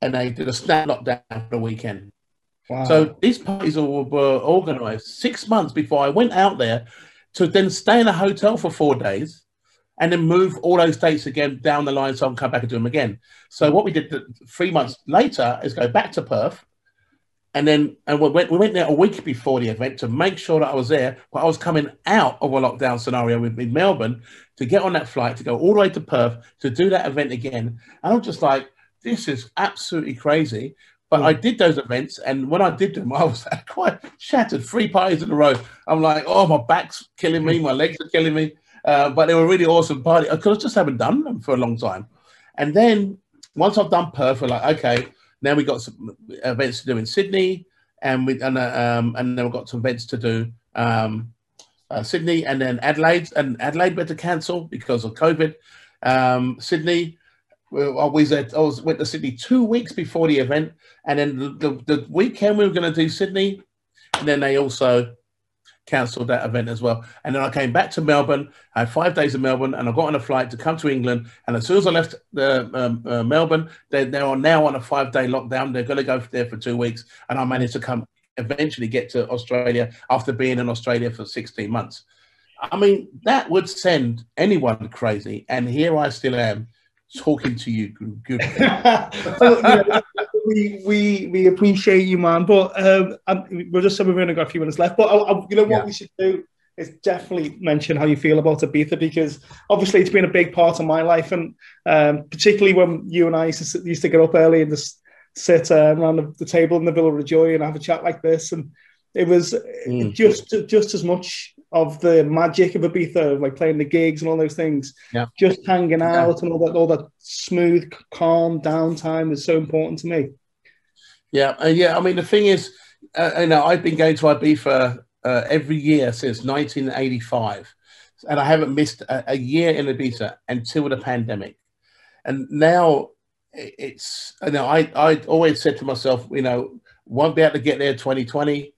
and they did a snap lockdown for the weekend. Wow. So these parties were, were organised six months before I went out there to then stay in a hotel for four days and then move all those dates again down the line so I can come back and do them again. So what we did three months later is go back to Perth and then and we went, we went there a week before the event to make sure that I was there. But I was coming out of a lockdown scenario in Melbourne to get on that flight to go all the way to Perth to do that event again. And I'm just like, this is absolutely crazy. But. I did those events, and when I did them, [LAUGHS] I was quite shattered. Three parties in a row. I'm like, oh, my back's killing me, my legs are killing me. Uh, but they were really awesome party because I just haven't done them for a long time. And then once I've done Perth, we're like, okay, now we got some events to do in Sydney, and we and uh, um, and then we've got some events to do um, uh, Sydney, and then Adelaide, and Adelaide to cancel because of COVID. Um, Sydney, I was at, I was went to Sydney two weeks before the event, and then the, the, the weekend we were going to do Sydney, and then they also cancelled that event as well. And then I came back to Melbourne. I had five days in Melbourne, and I got on a flight to come to England. And as soon as I left the um, uh, Melbourne, they they are now on a five day lockdown. They're going to go there for two weeks, and I managed to come eventually get to Australia after being in Australia for 16 months. I mean, that would send anyone crazy. And here I still am talking to you. Good. [LAUGHS] we, we we appreciate you, man. But um, we're just saying we've only got a few minutes left. But I, I, you know what yeah. we should do is definitely mention how you feel about Ibiza because obviously it's been a big part of my life, and um, particularly when you and I used to, used to get up early and just sit uh, around the, the, table in the Villa of Joy and have a chat like this, and it was mm. just just as much of the magic of Ibiza, of like playing the gigs and all those things. Yeah. Just hanging out Yeah. and all that, all that smooth, calm downtime is so important to me. Yeah, uh, yeah. I mean, the thing is, uh, you know, I've been going to Ibiza uh, every year since 1985, and I haven't missed a, a year in Ibiza until the pandemic. And now it's, you know, I I always said to myself, you know, won't be able to get there 2020.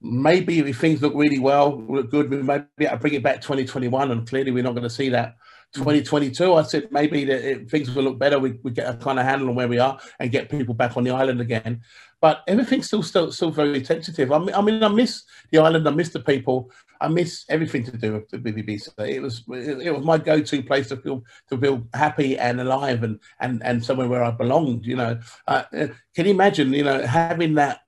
Maybe if things look really well, look good, we might be able to bring it back 2021, and clearly we're not going to see that. 2022, I said maybe that it, things will look better. We, we get a kind of handle on where we are and get people back on the island again. But everything's still still still very tentative. I mean, I mean, I miss the island. I miss the people. I miss everything to do with the BBC. It was it, it was my go-to place to feel to feel happy and alive and and and somewhere where I belonged. You know, uh, uh, can you imagine? You know, having that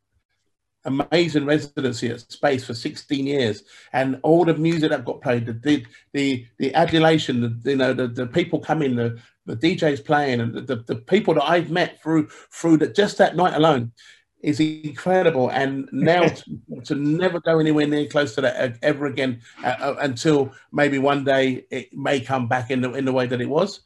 amazing residency at space for 16 years. And all the music that got played the the the, the adulation the you know the, the people coming the the DJs playing and the, the, the people that I've met through through that just that night alone is incredible. And now [LAUGHS] to, to never go anywhere near close to that ever again uh, uh, until maybe one day it may come back in the in the way that it was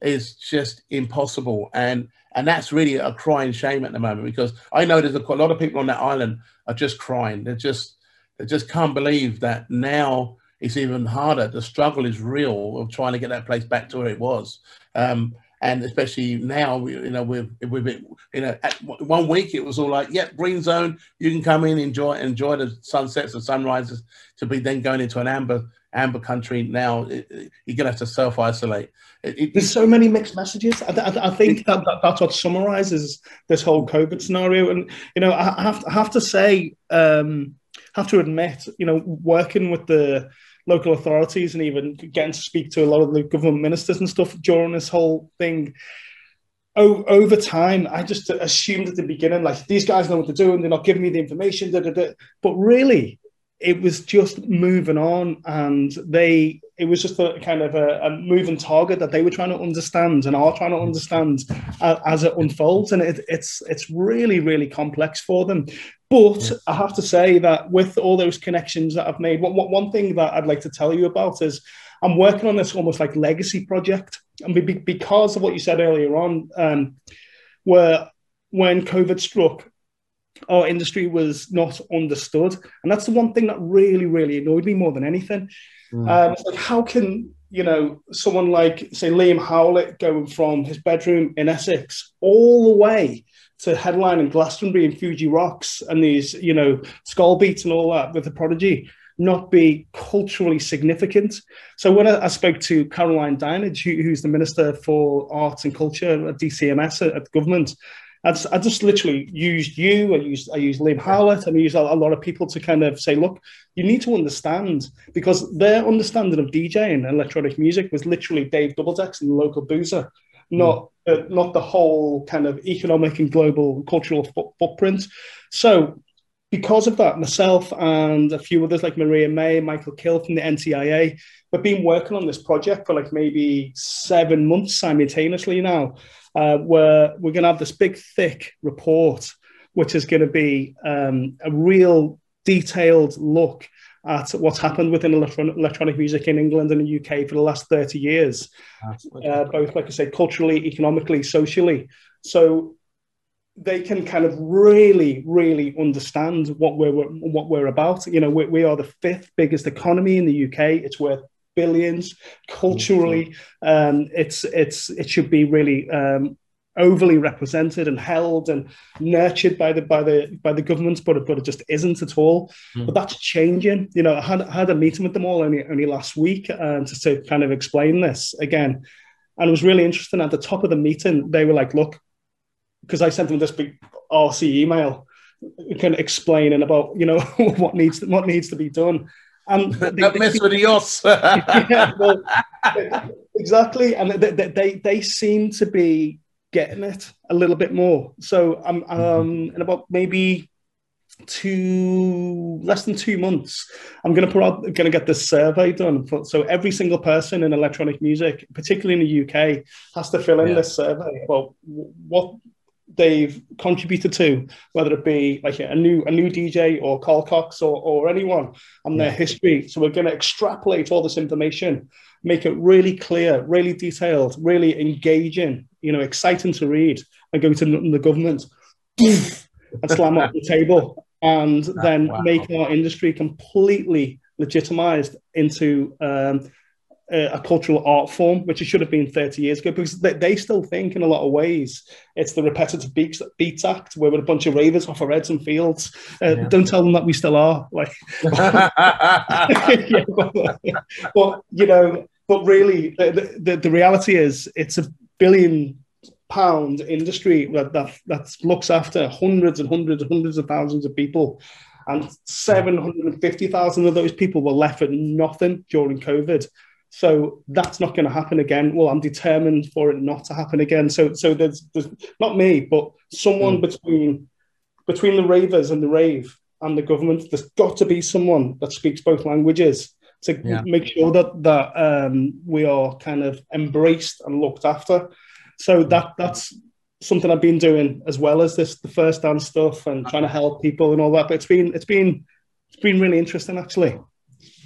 is just impossible. And and that's really a crying shame at the moment because I know there's a, a lot of people on that island are just crying. They're just they just can't believe that now it's even harder. The struggle is real of trying to get that place back to where it was. Um, and especially now, you know, we've, we've you know, one week it was all like, yep, green zone, you can come in, enjoy, enjoy the sunsets and sunrises. To be then going into an amber, amber country now, you're gonna have to self isolate. It, There's so many mixed messages. I, I, I think that, that that's what summarizes this whole COVID scenario. And you know, I, have I have to say, um, have to admit, you know, working with the local authorities and even getting to speak to a lot of the government ministers and stuff during this whole thing. Over time, I just assumed at the beginning, like these guys know what they're doing. They're not giving me the information. Da, da, da. But really, it was just moving on, and they it was just a kind of a, a moving target that they were trying to understand and are trying to understand uh, as it unfolds, and it, it's it's really really complex for them. But I have to say that with all those connections that I've made, one, one one thing that I'd like to tell you about is I'm working on this almost like legacy project, and be- be- because of what you said earlier on, um, where when COVID struck, our industry was not understood, and that's the one thing that really, really annoyed me more than anything. Um, like, how can you know someone like say Liam Howlett going from his bedroom in Essex all the way to headline in Glastonbury and Fuji Rocks and these you know skull beats and all that with the Prodigy not be culturally significant? So when I, I spoke to Caroline Dinenage, who, who's the Minister for Arts and Culture at DCMS at, at the government, I just, I just literally used you. I used I used Liam Howlett, and I used a, a lot of people to kind of say, look, you need to understand because their understanding of DJing and electronic music was literally Dave Doubledecks and the local boozer, not uh, not the whole kind of economic and global cultural fo- footprint. So. Because of that, myself and a few others like Maria May, Michael Kill from the NTIA, we've been working on this project for like maybe seven months simultaneously now uh, where we're going to have this big, thick report, which is going to be um, a real detailed look at what's happened within electronic music in England and the UK for the last 30 years, uh, both, like I say, culturally, economically, socially. So they can kind of really, really understand what we're what we're about. You know, we, we are the fifth biggest economy in the UK. It's worth billions. Culturally, um, it's it's it should be really um, overly represented and held and nurtured by the by the by the government, but but it just isn't at all. Mm. But that's changing. You know, I had, I had a meeting with them all only only last week um, just to kind of explain this again, and it was really interesting. At the top of the meeting, they were like, "Look," because I sent them this big RC email, kind of explaining about you know [LAUGHS] what needs what needs to be done. And [LAUGHS] they- they- mess with the yachts. [LAUGHS] yeah, well, exactly. And they, they, they, seem to be getting it a little bit more. So I'm um, in about maybe two less than two months i'm going to put out going to get this survey done For- so every single person in electronic music particularly in the uk has to fill in Yeah. this survey about what they've contributed to, whether it be like a new a new DJ or Carl Cox or, or anyone and their history. So we're going to extrapolate all this information, make it really clear, really detailed, really engaging, you know, exciting to read, and go to the government [LAUGHS] and slam up the table, and then wow. make our industry completely legitimized into um, a, cultural art form, which it should have been 30 years ago, because they, they still think in a lot of ways it's the repetitive beats, beats act where we're a bunch of ravers off of Reds and Fields. Uh, yeah. Don't tell them that we still are. Like, [LAUGHS] [LAUGHS] yeah, but, but, you know, but really, the, the, the reality is it's a billion pound industry that, that that looks after hundreds and hundreds and hundreds of thousands of people and 750,000 of those people were left with nothing during COVID. So that's not going to happen again. Well, I'm determined for it not to happen again. So, so there's, there's not me, but someone mm. between between the ravers and the rave and the government. There's got to be someone that speaks both languages to yeah. make sure that that um, we are kind of embraced and looked after. So that that's something I've been doing as well as this the first dance stuff and trying to help people and all that. But it's been it's been it's been really interesting actually.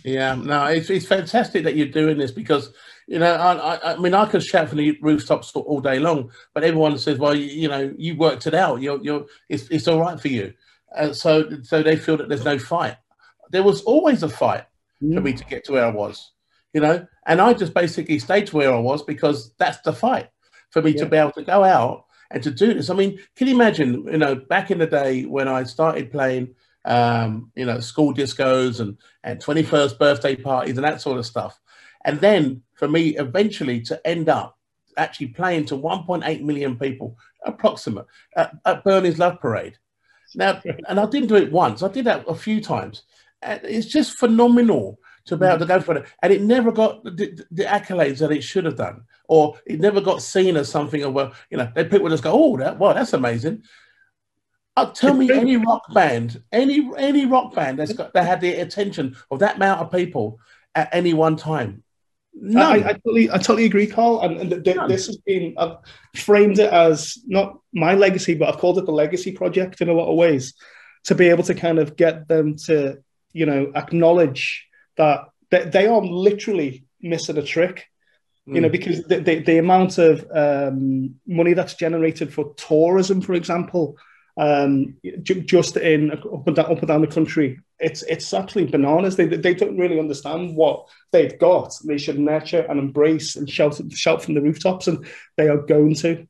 Yeah, no, it's, it's fantastic that you're doing this because you know I, I, I mean I could shout from the rooftops all day long, but everyone says, well, you, you know, you worked it out. You're you're it's it's all right for you. Uh, so so they feel that there's no fight. There was always a fight mm. for me to get to where I was, you know, and I just basically stayed to where I was because that's the fight for me yeah. to be able to go out and to do this. I mean, can you imagine, you know, back in the day when I started playing, um, you know, school discos and, and 21st birthday parties and that sort of stuff. And then for me, eventually to end up actually playing to 1.8 million people, approximate, at, at Berlin's Love Parade. Now, [LAUGHS] and I didn't do it once, I did that a few times. And it's just phenomenal to be able to go for it. And it never got the, the, accolades that it should have done, or it never got seen as something of, well, you know, they people just go, oh, that, well, that's amazing. Uh, tell me any rock band, any any rock band that's got that had the attention of that amount of people at any one time. No, I, I, totally, I totally agree, Carl. And, and th- this has been, I've framed it as not my legacy, but I've called it the legacy project in a lot of ways to be able to kind of get them to, you know, acknowledge that they, they are literally missing a trick. Mm. You know, mm. because the, the, the amount of um, money that's generated for tourism, for example, um, just in up and, down, up and down the country, it's it's absolutely bananas. They, they don't really understand what they've got. They should nurture and embrace and shout shout from the rooftops, and they are going to.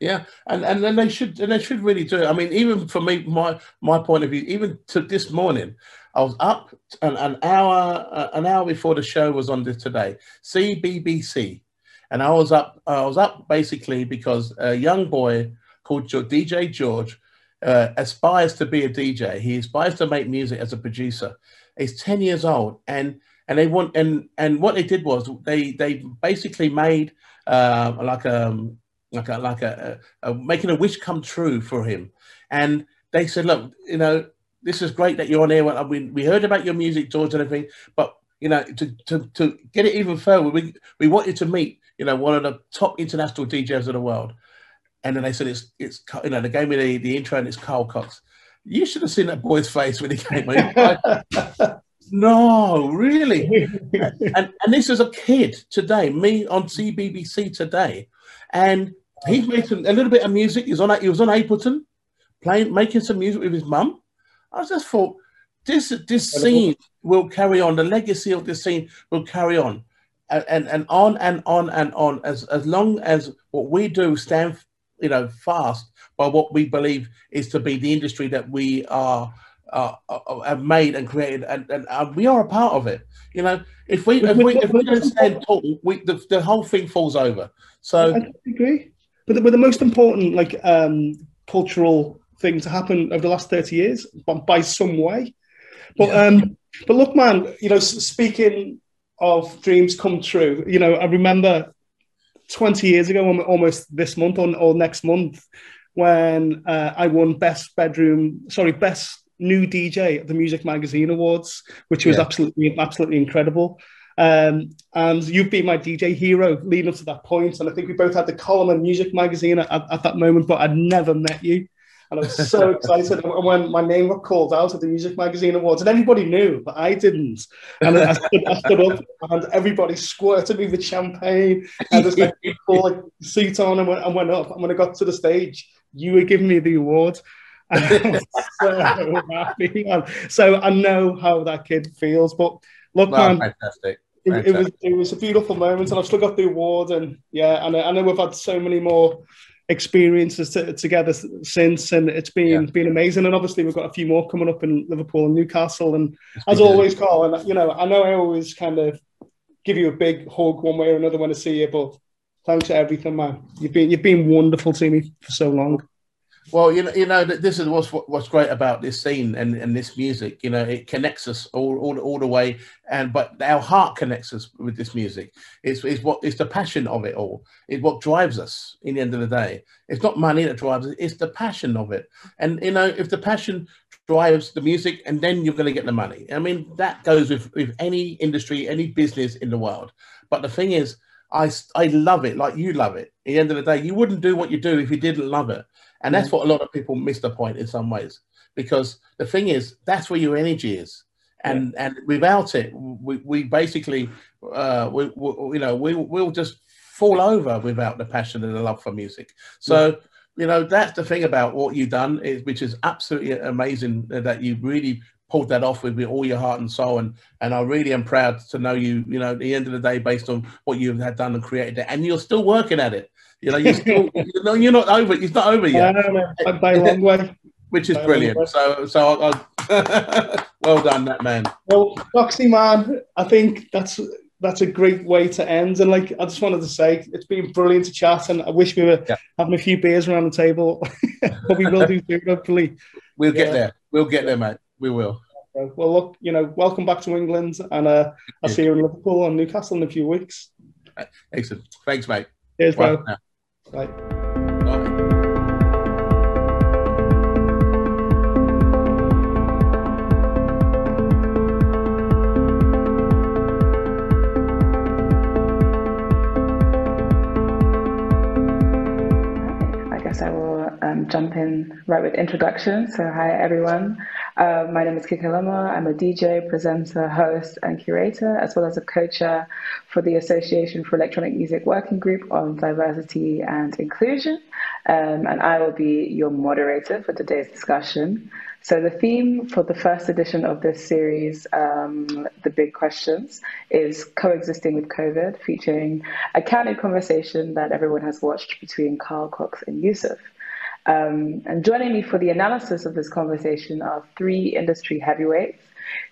Yeah, and and then they should and they should really do it. I mean, even for me, my my point of view, even to this morning, I was up an, an hour uh, an hour before the show was on today. CBBC, and I was up I was up basically because a young boy called DJ George uh, aspires to be a DJ. He aspires to make music as a producer. He's ten years old, and and they want and and what they did was they they basically made uh, like a um, like a like a, a, a making a wish come true for him, and they said, look, you know this is great that you're on here. We, we heard about your music, George, and everything, but you know, to, to, to get it even further, we, we want you to meet, you know, one of the top international DJs of the world. And then they said, it's, it's you know, they gave me the, the intro and it's Carl Cox. You should have seen that boy's face when he came [LAUGHS] in. no, really. and, and this is a kid today, me on CBBC today. And he's making a little bit of music. He was on, he was on Ableton, playing, making some music with his mum I just thought this this scene will carry on. The legacy of this scene will carry on, and and, and on and on and on as as long as what we do stand, you know, fast by what we believe is to be the industry that we are. Uh, uh, have made and created, and, and uh, we are a part of it. You know, if we if we, if we don't stand tall, we the, the whole thing falls over. So I agree. But the, but the most important, like um, cultural thing to happen over the last 30 years by some way. But yeah. um, but look, man, you know, speaking of dreams come true, you know, I remember 20 years ago, almost this month or, or next month, when uh, I won best bedroom, sorry, best new DJ at the Muzik Magazine Awards, which was yeah. absolutely absolutely incredible. Um, and you've been my DJ hero leading up to that point. And I think we both had the column in Muzik Magazine at, at that moment, but I'd never met you. And I was so [LAUGHS] excited when my name got called out at the Muzik Magazine Awards, and everybody knew, but I didn't. And I stood, I stood up, and everybody squirted me with champagne, and just like like seat on and went, and went up. And when I got to the stage, you were giving me the award. [LAUGHS] And I so happy. And so I know how that kid feels. But look, man, fantastic. It, it, was it was a beautiful moment, and I've still got the award, and yeah, and I, I know we've had so many more experiences to, together since, and it's been yeah. been amazing. And obviously, we've got a few more coming up in Liverpool and Newcastle. And as always, Carl, and you know, I know I always kind of give you a big hug one way or another when I see you, but thanks for everything, man. You've been you've been wonderful to me for so long. Well, you know, you know, this is what's what's great about this scene and, and this music. You know, it connects us all, all, all the way, and but our heart connects us with this music. It's, it's what it's the passion of it all. It's what drives us. In the end of the day, it's not money that drives us. It's the passion of it. And you know, if the passion drives the music, and then you're going to get the money. I mean, that goes with with any industry, any business in the world. But the thing is, I I love it like you love it. At the end of the day, you wouldn't do what you do if you didn't love it. And that's what a lot of people miss the point in some ways. Because the thing is, that's where your energy is. And yeah. and without it, we, we basically, uh, we, we, you know, we, we'll just fall over without the passion and the love for music. So, yeah. you know, that's the thing about what you've done, is, which is absolutely amazing that you really pulled that off with all your heart and soul. And and I really am proud to know you. You know, at the end of the day, based on what you have had done and created, it, and you're still working at it. You know, [LAUGHS] you're still, you know, you're not over. It's not over yet. No, by a long way. Which is by brilliant. So, so I, I, [LAUGHS] well done, that man. Well, Foxy man, I think that's that's a great way to end. And like, I just wanted to say, it's been brilliant to chat, and I wish we were yeah. having a few beers around the table, [LAUGHS] but we will do soon, hopefully. We'll yeah. get there. We'll get there, mate. We will. Well, look, you know, welcome back to England, and uh, I'll see you in Liverpool and Newcastle in a few weeks. Excellent. Thanks, mate. Cheers, bro. Bye. I um, jump in right with introduction. So, hi everyone. Uh, my name is Kikelomo. I'm a DJ, presenter, host, and curator, as well as a co-chair for the Association for Electronic Music Working Group on Diversity and Inclusion. Um, and I will be your moderator for today's discussion. So the theme for the first edition of this series, um, The Big Questions, is coexisting with COVID, featuring a candid conversation that everyone has watched between Carl Cox and Yousef. Um, and joining me for the analysis of this conversation are three industry heavyweights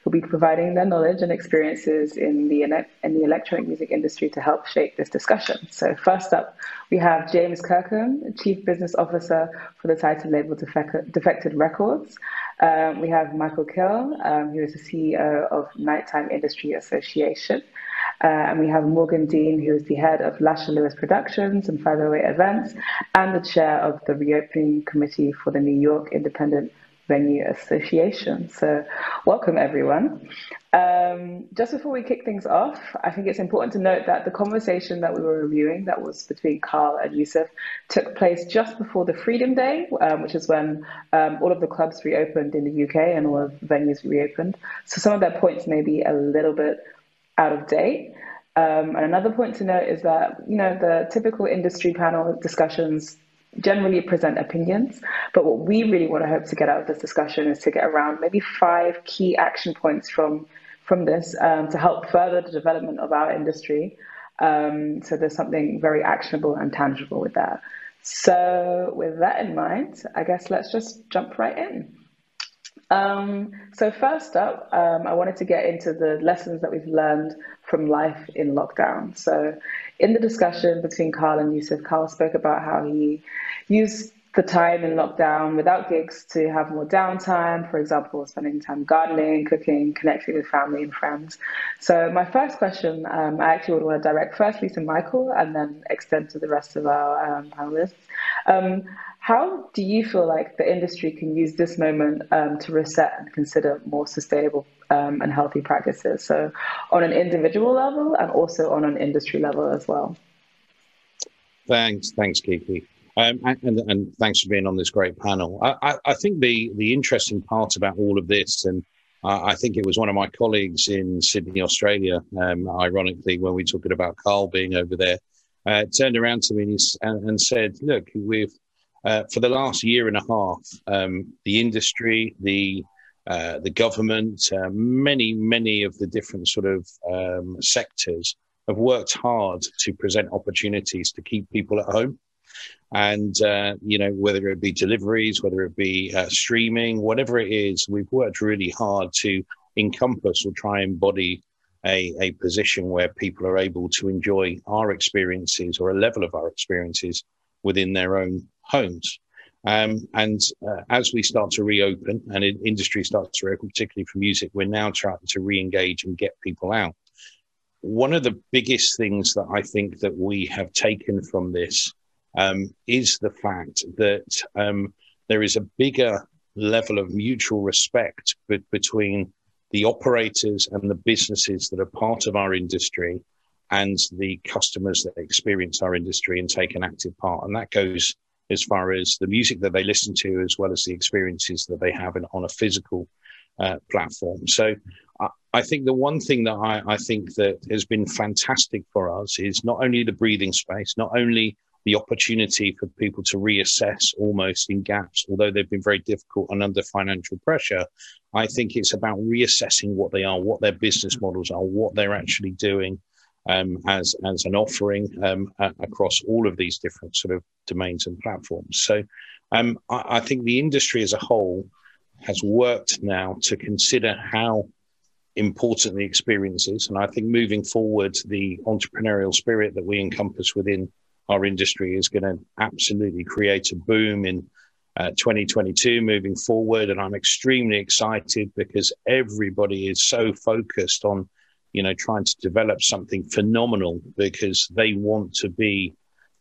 who'll be providing their knowledge and experiences in the, in the electronic music industry to help shape this discussion. So first up, we have James Kirkham, Chief Business Officer for the title label Defected Records. Um, we have Michael Kill, um, who is the CEO of Nighttime Industry Association. Uh, and we have Morgan Dean, who is the head of Lasher Louis Productions and 508 Events, and the chair of the reopening committee for the New York Independent Venue Association. So, welcome everyone. Um, just before we kick things off, I think it's important to note that the conversation that we were reviewing, that was between Carl and Yousef, took place just before the Freedom Day, um, which is when um, all of the clubs reopened in the UK and all of the venues reopened. So, some of their points may be a little bit out of date. Um, and another point to note is that, you know, the typical industry panel discussions generally present opinions, but what we really want to hope to get out of this discussion is to get around maybe five key action points from from this um, to help further the development of our industry. Um, so there's something very actionable and tangible with that. So with that in mind, I guess let's just jump right in. Um, so first up, um, I wanted to get into the lessons that we've learned from life in lockdown. So in the discussion between Carl and Yousef, Carl spoke about how he used the time in lockdown without gigs to have more downtime, for example, spending time gardening, cooking, connecting with family and friends. So my first question, um, I actually would want to direct firstly to Michael and then extend to the rest of our um, panelists. Um, how do you feel like the industry can use this moment um, to reset and consider more sustainable um, and healthy practices. So, on an individual level and also on an industry level as well. Thanks, thanks, Kiki. Um, and, and, thanks for being on this great panel. I, I, I, think the the interesting part about all of this, and I think it was one of my colleagues in Sydney, Australia, um, ironically, when we talked about Carl being over there, uh, turned around to me and, and said, "Look, we've uh, for the last year and a half, um, the industry, the uh, the government, uh, many many of the different sort of um, sectors have worked hard to present opportunities to keep people at home." and uh, you know whether it be deliveries whether it be uh, streaming whatever it is we've worked really hard to encompass or try and embody a, a position where people are able to enjoy our experiences or a level of our experiences within their own homes um, and uh, as we start to reopen and industry starts to reopen particularly for music we're now trying to re-engage and get people out one of the biggest things that i think that we have taken from this um, is the fact that um, there is a bigger level of mutual respect be- between the operators and the businesses that are part of our industry and the customers that experience our industry and take an active part. And that goes as far as the music that they listen to, as well as the experiences that they have in, on a physical uh, platform. So I, I, think the one thing that I, I think that has been fantastic for us is not only the breathing space, not only the opportunity for people to reassess almost in gaps, although they've been very difficult and under financial pressure. I think it's about reassessing what they are, what their business models are, what they're actually doing um, as as an offering um, across all of these different sort of domains and platforms. So um, I, I think the industry as a whole has worked now to consider how important the experience is. And I think moving forward, the entrepreneurial spirit that we encompass within our industry is going to absolutely create a boom in uh, 2022 moving forward. And I'm extremely excited because everybody is so focused on, you know, trying to develop something phenomenal because they want to be,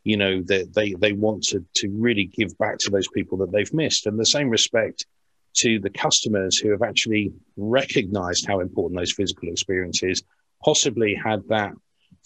you know, they, they, they want to, to really give back to those people that they've missed. And the same respect to the customers who have actually recognized how important those physical experiences possibly had that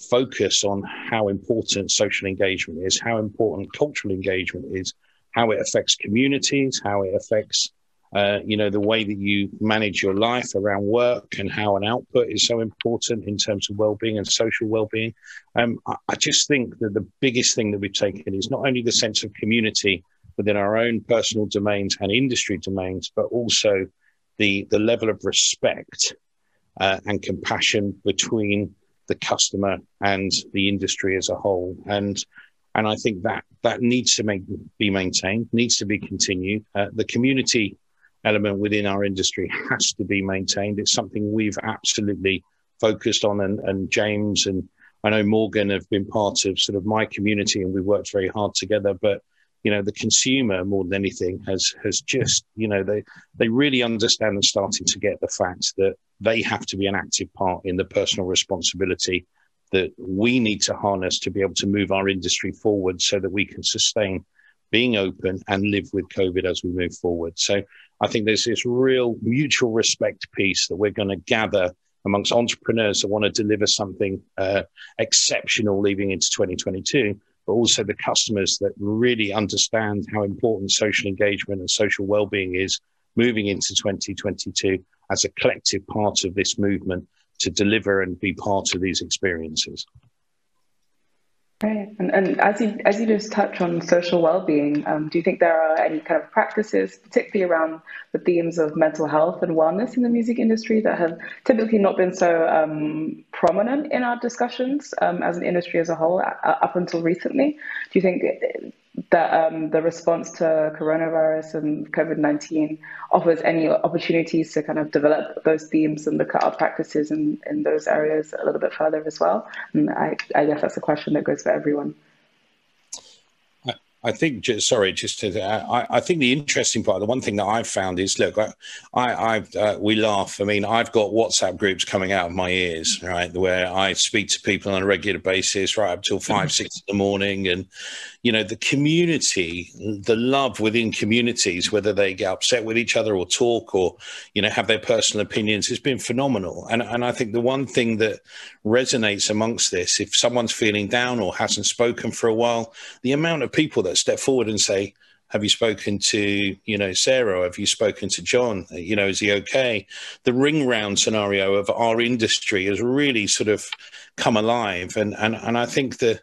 focus on how important social engagement is, how important cultural engagement is, how it affects communities, how it affects uh, you know the way that you manage your life around work and how an output is so important in terms of well-being and social well-being um, I, I, just think that the biggest thing that we've taken is not only the sense of community within our own personal domains and industry domains but also the the level of respect uh, and compassion between the customer and the industry as a whole. And and I think that that needs to make, be maintained, needs to be continued. Uh, the community element within our industry has to be maintained. It's something we've absolutely focused on, and, and James and I know Morgan have been part of sort of my community, and we've worked very hard together. But you know, the consumer more than anything has has just you know they they really understand and starting to get the fact that they have to be an active part in the personal responsibility that we need to harness to be able to move our industry forward so that we can sustain being open and live with COVID as we move forward. So I think there's this real mutual respect piece that we're going to gather amongst entrepreneurs that want to deliver something uh, exceptional leaving into 2022, but also the customers that really understand how important social engagement and social well-being is moving into 2022 as a collective part of this movement to deliver and be part of these experiences. Right, and, and as you as you just touch on social well-being, um, do you think there are any kind of practices, particularly around the themes of mental health and wellness in the music industry, that have typically not been so um, prominent in our discussions um, as an industry as a whole uh, up until recently? Do you think that um, the response to coronavirus and COVID 19 offers any opportunities to kind of develop those themes and look at our practices in, in those areas a little bit further as well. And I, I guess that's a question that goes for everyone. I think, just, sorry, just to, I, I, think the interesting part, the one thing that I've found is, look, I, I, uh, we laugh. I mean, I've got WhatsApp groups coming out of my ears, right, where I speak to people on a regular basis, right up till five, mm-hmm. six in the morning, and you know, the community, the love within communities, whether they get upset with each other or talk or you know have their personal opinions, has been phenomenal. And and I think the one thing that resonates amongst this, if someone's feeling down or hasn't spoken for a while, the amount of people that step forward and say, have you spoken to you know sarah? Have you spoken to john? You know is he okay? The ring round scenario of our industry has really sort of come alive. And and, and i think the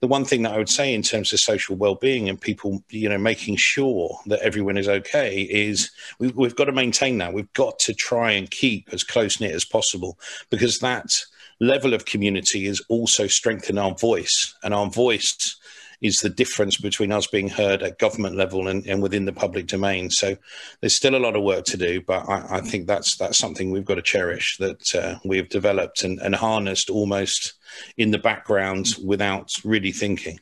the one thing that i would say in terms of social well-being and people you know making sure that everyone is okay is we, we've got to maintain that. We've got to try and keep as close knit as possible because that level of community is also strengthen our voice. And our voice is the difference between us being heard at government level and, and within the public domain. So there's still a lot of work to do, but I, I think that's that's something we've got to cherish that uh, we've developed and, and harnessed almost in the background without really thinking.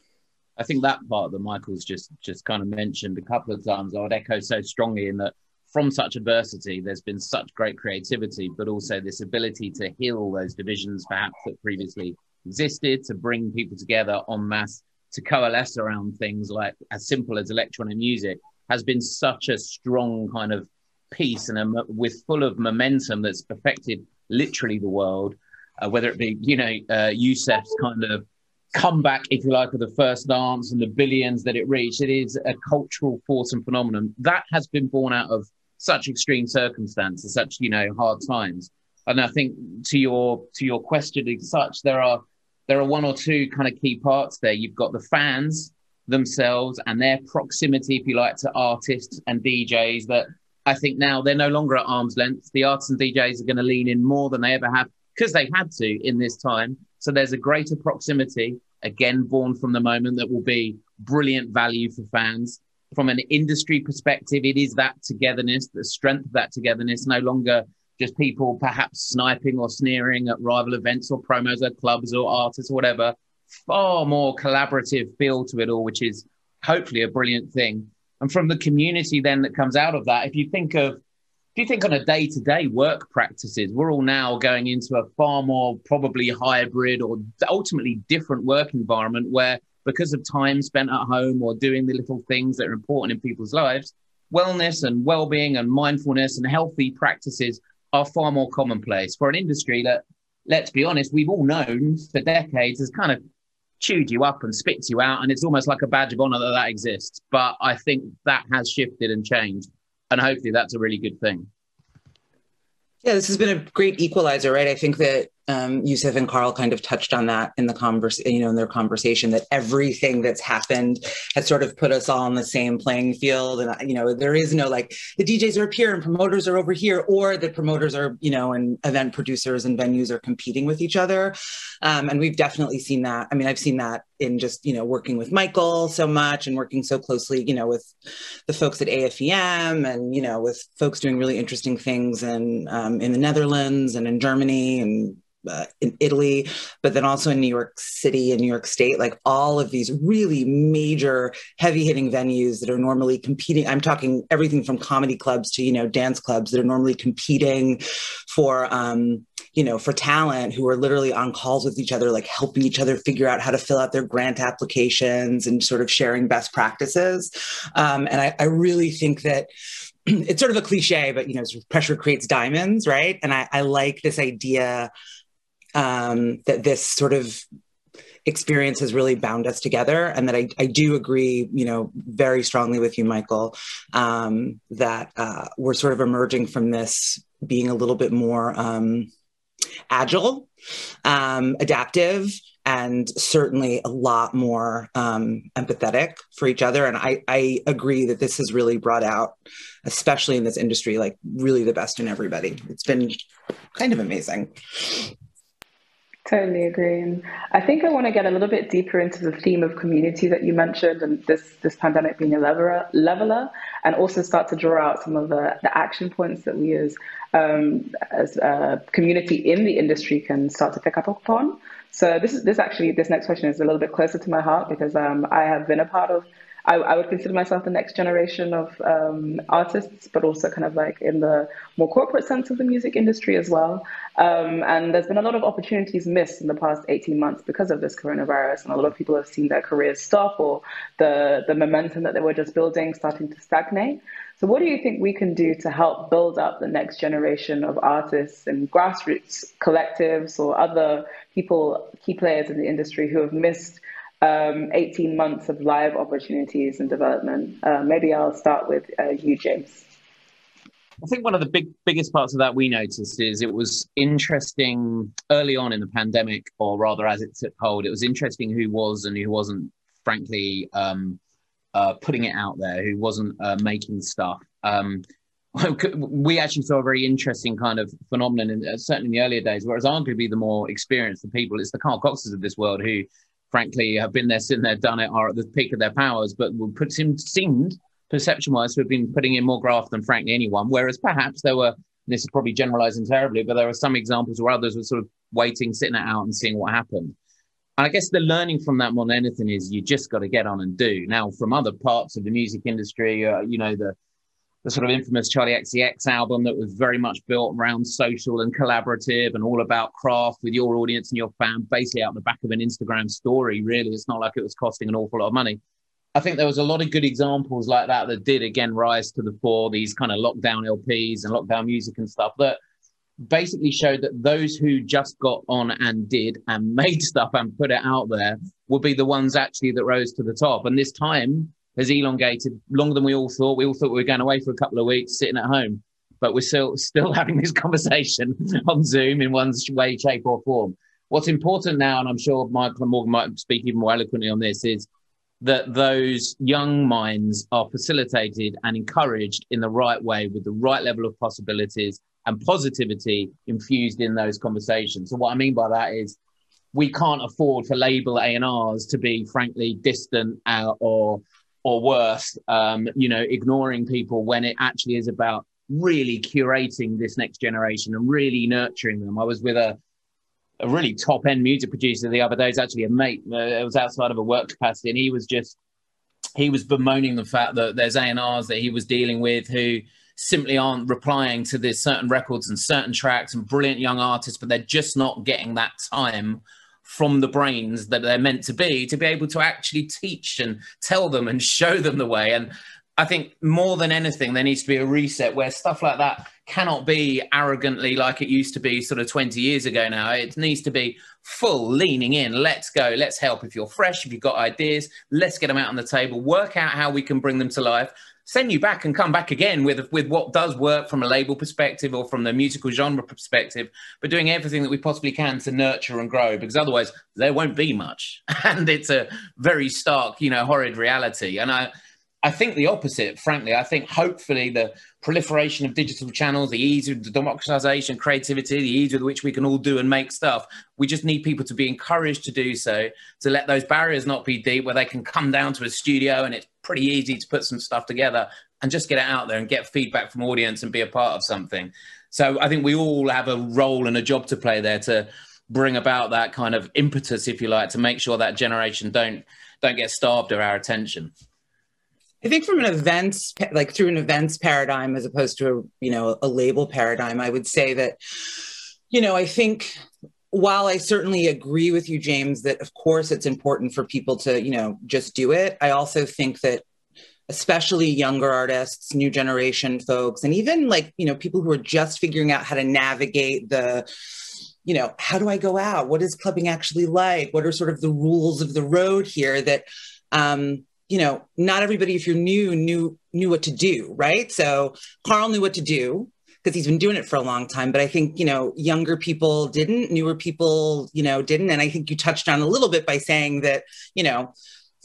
I think that part that Michael's just just kind of mentioned a couple of times, I would echo so strongly in that from such adversity, there's been such great creativity, but also this ability to heal those divisions perhaps that previously existed, to bring people together en masse to coalesce around things like as simple as electronic music has been such a strong kind of piece and a, with full of momentum that's affected literally the world. Uh, whether it be you know uh, Yousef's kind of comeback, if you like, of the first dance and the billions that it reached, it is a cultural force and phenomenon that has been born out of such extreme circumstances, such you know hard times. And I think to your to your question, as such, there are there are one or two kind of key parts there. You've got the fans themselves and their proximity, if you like, to artists and DJs that I think now they're no longer at arm's length. The artists and DJs are going to lean in more than they ever have because they've had to in this time. So there's a greater proximity, again, born from the moment that will be brilliant value for fans. From an industry perspective, it is that togetherness, the strength of that togetherness, no longer just people perhaps sniping or sneering at rival events or promos at clubs or artists or whatever. Far more collaborative feel to it all, which is hopefully a brilliant thing. And from the community then that comes out of that, if you think of if you think on a day-to-day work practices, we're all now going into a far more probably hybrid or ultimately different work environment where because of time spent at home or doing the little things that are important in people's lives, wellness and well-being and mindfulness and healthy practices are far more commonplace for an industry that, let's be honest, we've all known for decades has kind of chewed you up and spits you out. And it's almost like a badge of honor that that exists. But I think that has shifted and changed. And hopefully that's a really good thing. Yeah, this has been a great equalizer, right? I think that um, Yousef and Carl kind of touched on that in the converse, you know, in their conversation that everything that's happened has sort of put us all on the same playing field, and you know, there is no like the DJs are up here and promoters are over here, or the promoters are, you know, and event producers and venues are competing with each other, um, and we've definitely seen that. I mean, I've seen that in just you know working with Michael so much and working so closely, you know, with the folks at AFEM and you know with folks doing really interesting things and um, in the Netherlands and in Germany and uh, in Italy, but then also in New York City and New York State, like all of these really major heavy hitting venues that are normally competing. I'm talking everything from comedy clubs to, you know, dance clubs that are normally competing for, um, you know, for talent who are literally on calls with each other, like helping each other figure out how to fill out their grant applications and sort of sharing best practices. Um, and I, I really think that [CLEARS THROAT] it's sort of a cliche, but you know, pressure creates diamonds, right? And I, I like this idea um, that this sort of experience has really bound us together. And that I, I do agree you know very strongly with you michael um, that uh, we're sort of emerging from this being a little bit more um, agile um, adaptive and certainly a lot more um, empathetic for each other. And I, I agree that this has really brought out especially in this industry like really the best in everybody. It's been kind of amazing Totally agree. And I think I want to get a little bit deeper into the theme of community that you mentioned and this, this pandemic being a leveler, leveler and also start to draw out some of the, the action points that we as, um, as a community in the industry can start to pick up upon. So this is this actually this next question is a little bit closer to my heart because um, I have been a part of I, I, would consider myself the next generation of um, artists, but also kind of like in the more corporate sense of the music industry as well. Um, and there's been a lot of opportunities missed in the past 18 months because of this coronavirus, and a lot of people have seen their careers stop or the the momentum that they were just building starting to stagnate. So, what do you think we can do to help build up the next generation of artists and grassroots collectives or other people, key players in the industry who have missed? Um, 18 months of live opportunities and development. Uh, maybe I'll start with uh, you, James. I think one of the big biggest parts of that we noticed is it was interesting early on in the pandemic, or rather as it took hold. It was interesting who was and who wasn't, frankly, um, uh, putting it out there, who wasn't uh, making stuff. Um, [LAUGHS] we actually saw a very interesting kind of phenomenon, in, uh, certainly in the earlier days, whereas arguably the more experienced the people, it's the Carl Coxes of this world who frankly, have been there, sitting there, done it, are at the peak of their powers, but will put him seemed perception wise to have been putting in more graft than frankly anyone. Whereas perhaps there were, this is probably generalizing terribly, but there were some examples where others were sort of waiting, sitting it out and seeing what happened. And I guess the learning from that more than anything is you just got to get on and do. Now, from other parts of the music industry, uh, you know, the the sort of infamous Charli XCX album that was very much built around social and collaborative and all about craft with your audience and your fan, basically out the back of an Instagram story. Really, it's not like it was costing an awful lot of money. I think there was a lot of good examples like that that did again rise to the fore. These kind of lockdown LPs and lockdown music and stuff that basically showed that those who just got on and did and [LAUGHS] made stuff and put it out there would be the ones actually that rose to the top. And this time has elongated longer than we all thought. We all thought we were going away for a couple of weeks, sitting at home, but we're still still [LAUGHS] having this conversation on Zoom in one way, shape, or form. What's important now, and I'm sure Michael and Morgan might speak even more eloquently on this, is that those young minds are facilitated and encouraged in the right way with the right level of possibilities and positivity infused in those conversations. So what I mean by that is we can't afford for label A&Rs to be frankly distant or or worse, um, you know, ignoring people when it actually is about really curating this next generation and really nurturing them. I was with a a really top end music producer the other day. It's actually a mate. Uh, it was outside of a work capacity, and he was just he was bemoaning the fact that there's A and R's that he was dealing with who simply aren't replying to this certain records and certain tracks and brilliant young artists, but they're just not getting that time from the brains that they're meant to be to be able to actually teach and tell them and [LAUGHS] show them the way. And I think more than anything, there needs to be a reset where stuff like that cannot be arrogantly like it used to be sort of 20 years ago now. It needs to be full leaning in. Let's go. Let's help. If you're fresh, if you've got ideas, let's get them out on the table, work out how we can bring them to life send you back and come back again with with what does work from a label perspective or from the musical genre perspective, but doing everything that we possibly can to nurture and grow because otherwise there won't be much, [LAUGHS] and it's a very stark, you know, horrid reality. And I I think the opposite, frankly. I think hopefully the proliferation of digital channels, the ease of the democratization, creativity, the ease with which we can all do and make stuff. We just need people to be encouraged to do so, to let those barriers not be deep, where they can come down to a studio and it's pretty easy to put some stuff together and just get it out there and get feedback from audience and be a part of something. So I think we all have a role and a job to play there to bring about that kind of impetus, if you like, to make sure that generation don't don't get starved of our attention. I think from an events, like through an events paradigm as opposed to a, you know, a label paradigm, I would say that, you know, I think while I certainly agree with you, James, that of course it's important for people to, you know, just do it. I also think that especially younger artists, new generation folks, and even like, you know, people who are just figuring out how to navigate the, you know, how do I go out? What is clubbing actually like? What are sort of the rules of the road here that um, you know, not everybody, if you're new, knew knew what to do, right? So Carl knew what to do because he's been doing it for a long time. But I think, you know, younger people didn't, newer people, you know, didn't. And I think you touched on a little bit by saying that, you know,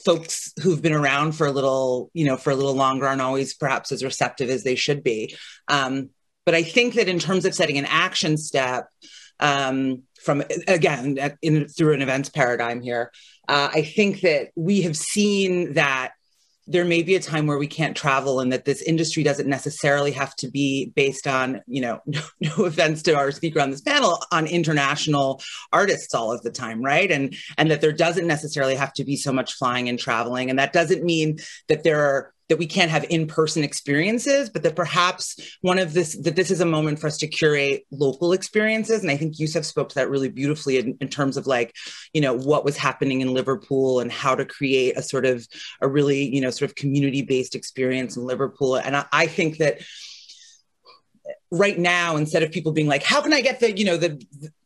folks who've been around for a little, you know, for a little longer aren't always perhaps as receptive as they should be. Um, but I think that in terms of setting an action step, um, from again in, through an events paradigm here, uh, I think that we have seen that there may be a time where we can't travel and that this industry doesn't necessarily have to be based on you know [LAUGHS] no, no, offense to our speaker on this panel on international artists all of the time right? And and that there doesn't necessarily have to be so much flying and traveling. And that doesn't mean that there are that we can't have in-person experiences but that perhaps one of this that this is a moment for us to curate local experiences. And i think Yousef spoke to that really beautifully in, in terms of like you know what was happening in liverpool and how to create a sort of a really you know sort of community-based experience in liverpool. And I, I think that right now instead of people being like how can i get the you know the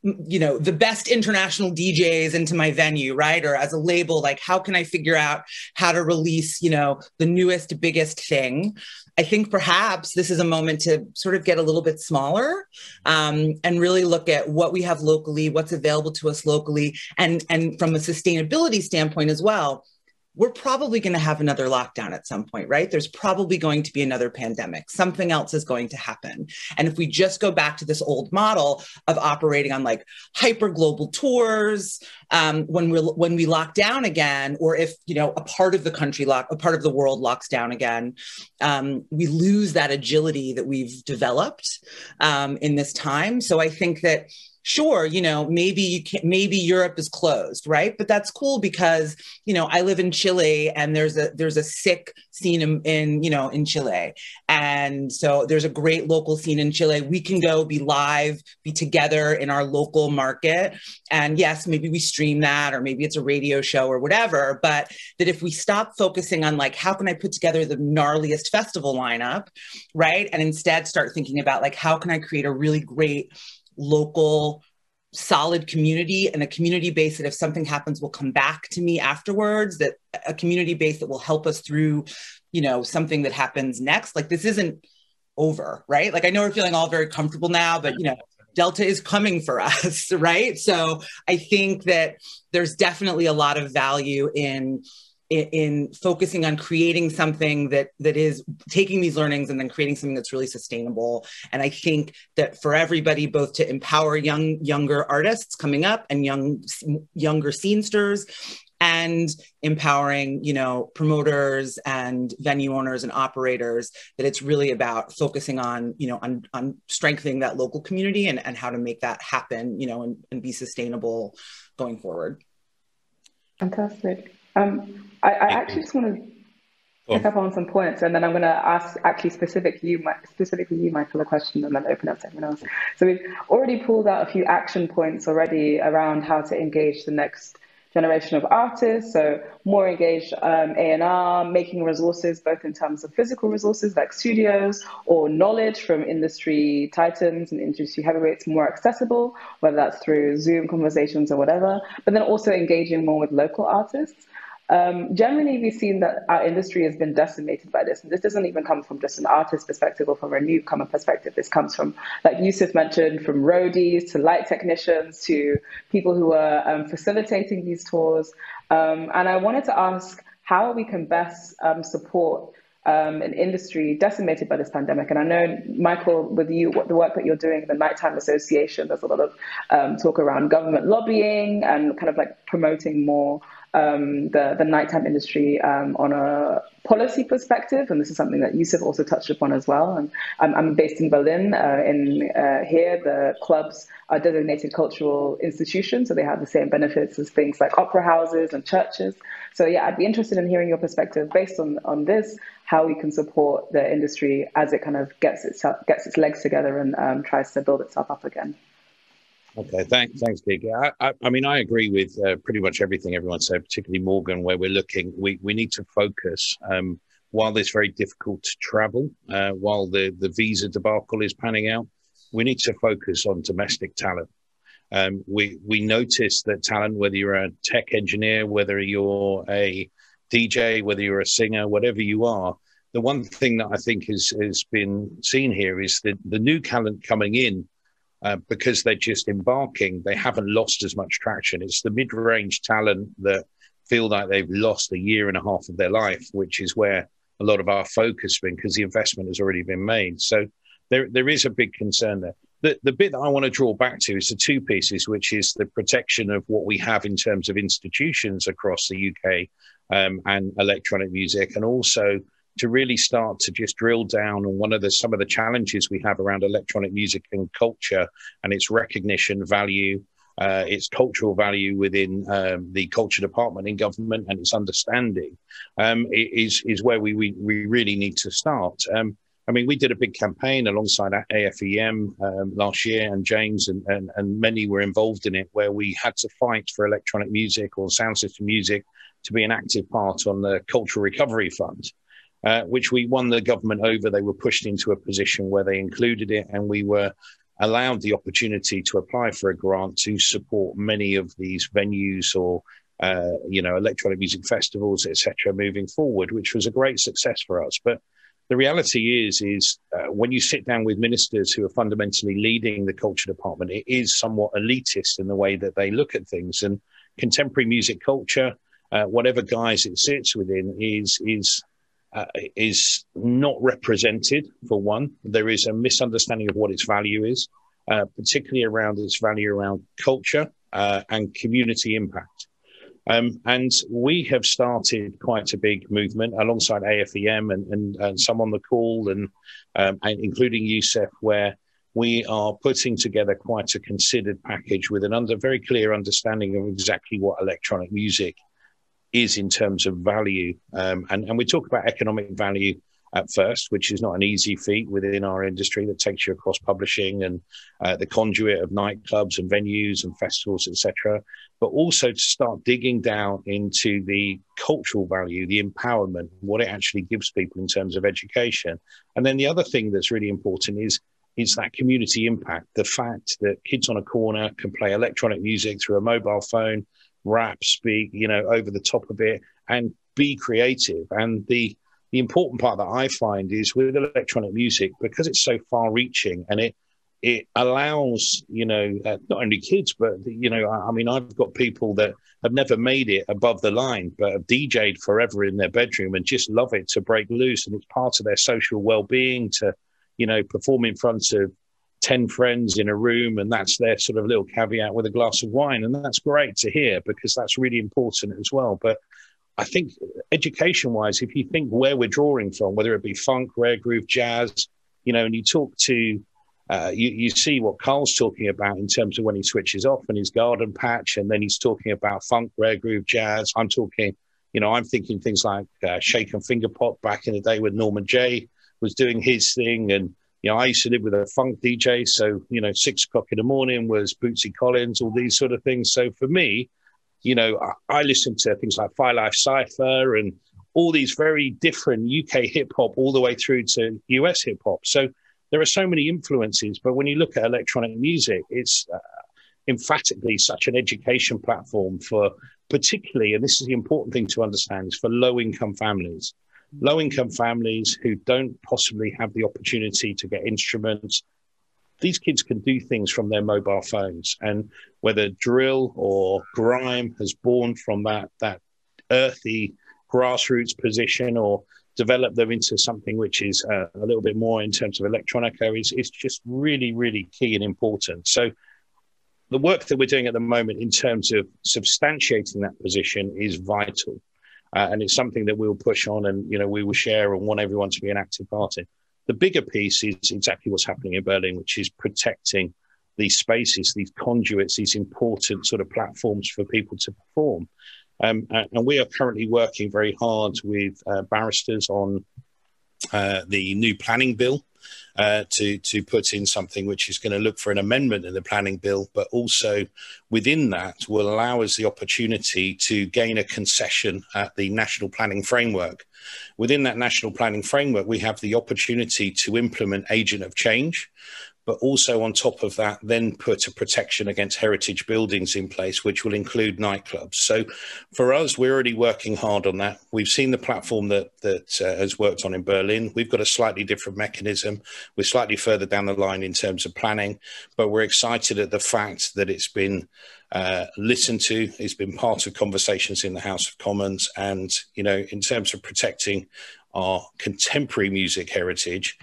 you know the best international djs into my venue right? Or as a label like how can i figure out how to release you know the newest biggest thing? I think perhaps this is a moment to sort of get a little bit smaller um, and really look at what we have locally what's available to us locally and and from a sustainability standpoint as well we're probably going to have another lockdown at some point, right? There's probably going to be another pandemic. Something else is going to happen. And if we just go back to this old model of operating on like hyper global tours, um, when we when we lock down again, or if you know a part of the country lock, a part of the world locks down again, um, we lose that agility that we've developed um, in this time. So I think that sure, you know, maybe you can maybe Europe is closed, right? But that's cool because, you know, I live in Chile and there's a there's a sick scene in, in, you know, in Chile. And so there's a great local scene in Chile. We can go be live, be together in our local market. And yes, maybe we stream that or maybe it's a radio show or whatever, but that if we stop focusing on like how can I put together the gnarliest festival lineup, right? And instead start thinking about like how can I create a really great local solid community and a community base that if something happens will come back to me afterwards that a community base that will help us through you know something that happens next. Like this isn't over right? Like i know we're feeling all very comfortable now but you know delta is coming for [LAUGHS] us right? So i think that there's definitely a lot of value in in, in, focusing on creating something that that is taking these learnings and then creating something that's really sustainable. And i think that for everybody both to empower young younger artists coming up and young younger scenesters and empowering you know promoters and venue owners and operators that it's really about focusing on you know on, on strengthening that local community and, and how to make that happen you know and, and be sustainable going forward. Fantastic. Um, I, I actually just want to pick up on some points, and then I'm going to ask actually specifically you, specifically you, Michael, a question, and then open up to everyone else. So we've already pulled out a few action points already around how to engage the next generation of artists. So more engaged um, A&R, making resources both in terms of physical resources like studios or knowledge from industry titans and industry heavyweights more accessible, whether that's through Zoom conversations or whatever. But then also engaging more with local artists. Um, generally, we've seen that our industry has been decimated by this. And this doesn't even come from just an artist perspective or from a newcomer perspective. This comes from, like Yousef mentioned, from roadies to light technicians to people who are um, facilitating these tours. Um, and I wanted to ask how we can best um, support um, an industry decimated by this pandemic. And I know, Michael, with you, what the work that you're doing in the Nighttime Association, there's a lot of um, talk around government lobbying and kind of like promoting more um, the, the nighttime industry um, on a policy perspective, and this is something that Yousef also touched upon as well. And I'm, I'm based in Berlin. Uh, in uh, here, the clubs are designated cultural institutions, so they have the same benefits as things like opera houses and churches. So yeah, I'd be interested in hearing your perspective based on on this, how we can support the industry as it kind of gets its gets its legs together and um, tries to build itself up again. Okay, thanks, thanks, Kiki. I, I, I, mean, I agree with uh, pretty much everything everyone said, particularly Morgan, where we're looking. We we need to focus. Um, while it's very difficult to travel, uh, while the the visa debacle is panning out, we need to focus on domestic talent. Um, we we notice that talent, whether you're a tech engineer, whether you're a DJ, whether you're a singer, whatever you are, the one thing that I think has has been seen here is that the new talent coming in uh, because they're just embarking, they haven't lost as much traction. It's the mid range talent that feel like they've lost a year and a half of their life, which is where a lot of our focus has been because the investment has already been made. So there, there is a big concern there. The, the bit that I want to draw back to is the two pieces, which is the protection of what we have in terms of institutions across the UK um, and electronic music, and also to really start to just drill down on one of the some of the challenges we have around electronic music and culture and its recognition value uh, its cultural value within um, the culture department in government and its understanding um, is is where we, we we really need to start. Um, I mean, we did a big campaign alongside AFEM um, last year, and James and, and, and many were involved in it, where we had to fight for electronic music or sound system music to be an active part on the Cultural Recovery Fund. Uh, which we won the government over. They were pushed into a position where they included it, and we were allowed the opportunity to apply for a grant to support many of these venues or uh, you know electronic music festivals etc moving forward which was a great success for us but the reality is is uh, when you sit down with ministers who are fundamentally leading the culture department it is somewhat elitist in the way that they look at things and contemporary music culture uh, whatever guise it sits within is is uh, is not represented, for one. There is a misunderstanding of what its value is, uh, particularly around its value around culture uh, and community impact. Um, and we have started quite a big movement alongside AFEM and, and, and some on the call, and, um, and including Yousef, where we are putting together quite a considered package with an under very clear understanding of exactly what electronic music is in terms of value. Um, and, and we talk about economic value at first, which is not an easy feat within our industry that takes you across publishing and uh, the conduit of nightclubs and venues and festivals, etc. But also to start digging down into the cultural value, the empowerment, what it actually gives people in terms of education. And then the other thing that's really important is is that community impact. The fact that kids on a corner can play electronic music through a mobile phone rap, speak, you know, over the top of it, and be creative. And the the important part that I find is with electronic music because it's so far-reaching and it it allows you know uh, not only kids but you know I, I, mean I've got people that have never made it above the line but have DJed forever in their bedroom and just love it to break loose and it's part of their social well-being to you know perform in front of 10 friends in a room and that's their sort of little caveat with a glass of wine and that's great to hear because that's really important as well but i think education wise if you think where we're drawing from whether it be funk rare groove jazz you know and you talk to uh, you, you see what Carl's talking about in terms of when he switches off and his garden patch, and then he's talking about funk, rare groove, jazz. I'm talking, you know, I'm thinking things like uh, shake and finger pop back in the day when Norman Jay was doing his thing, and you know, I used to live with a funk DJ, so you know, six o'clock in the morning was Bootsy Collins, all these sort of things. So for me, you know, I, I listened to things like Phi Life Cypher and all these very different UK hip hop, all the way through to US hip hop. So there are so many influences. But when you look at electronic music, it's uh, emphatically such an education platform for, particularly, and this is the important thing to understand, is for low income families low income families who don't possibly have the opportunity to get instruments. These kids can do things from their mobile phones. And whether drill or grime has born from that, that earthy grassroots position or develop them into something which is uh, a little bit more in terms of electronica is, is just really, really key and important. So the work that we're doing at the moment in terms of substantiating that position is vital. Uh, and it's something that we'll push on and you know we will share and want everyone to be an active part in. The bigger piece is exactly what's happening in Berlin, which is protecting these spaces, these conduits, these important sort of platforms for people to perform. Um, and we are currently working very hard with uh, barristers on uh, the new planning bill uh, to to put in something which is going to look for an amendment in the planning bill, but also within that will allow us the opportunity to gain a concession at the national planning framework. Within that national planning framework, we have the opportunity to implement agent of change, but also on top of that, then put a protection against heritage buildings in place, which will include nightclubs. So for us, we're already working hard on that. We've seen the platform that that uh, has worked on in Berlin. We've got a slightly different mechanism. We're slightly further down the line in terms of planning, but we're excited at the fact that it's been uh, listened to. It's been part of conversations in the House of Commons, and you know, in terms of protecting our contemporary music heritage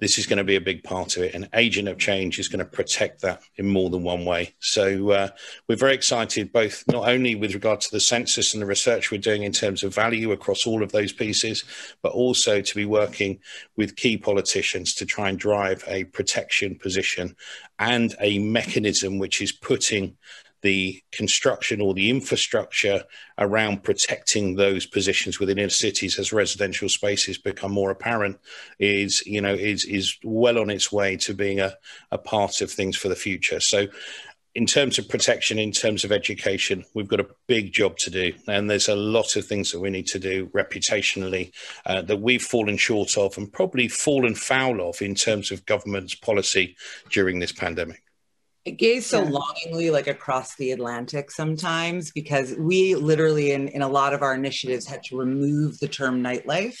this is going to be a big part of it. And Agent of Change is going to protect that in more than one way. So uh, we're very excited, both not only with regard to the census and the research we're doing in terms of value across all of those pieces, but also to be working with key politicians to try and drive a protection position and a mechanism which is putting the construction or the infrastructure around protecting those positions within inner cities as residential spaces become more apparent is you know is is well on its way to being a, a part of things for the future so in terms of protection, in terms of education, we've got a big job to do. And there's a lot of things that we need to do reputationally uh, that we've fallen short of and probably fallen foul of in terms of government's policy during this pandemic. I gaze so yeah. longingly like across the Atlantic sometimes because we literally in, in a lot of our initiatives had to remove the term nightlife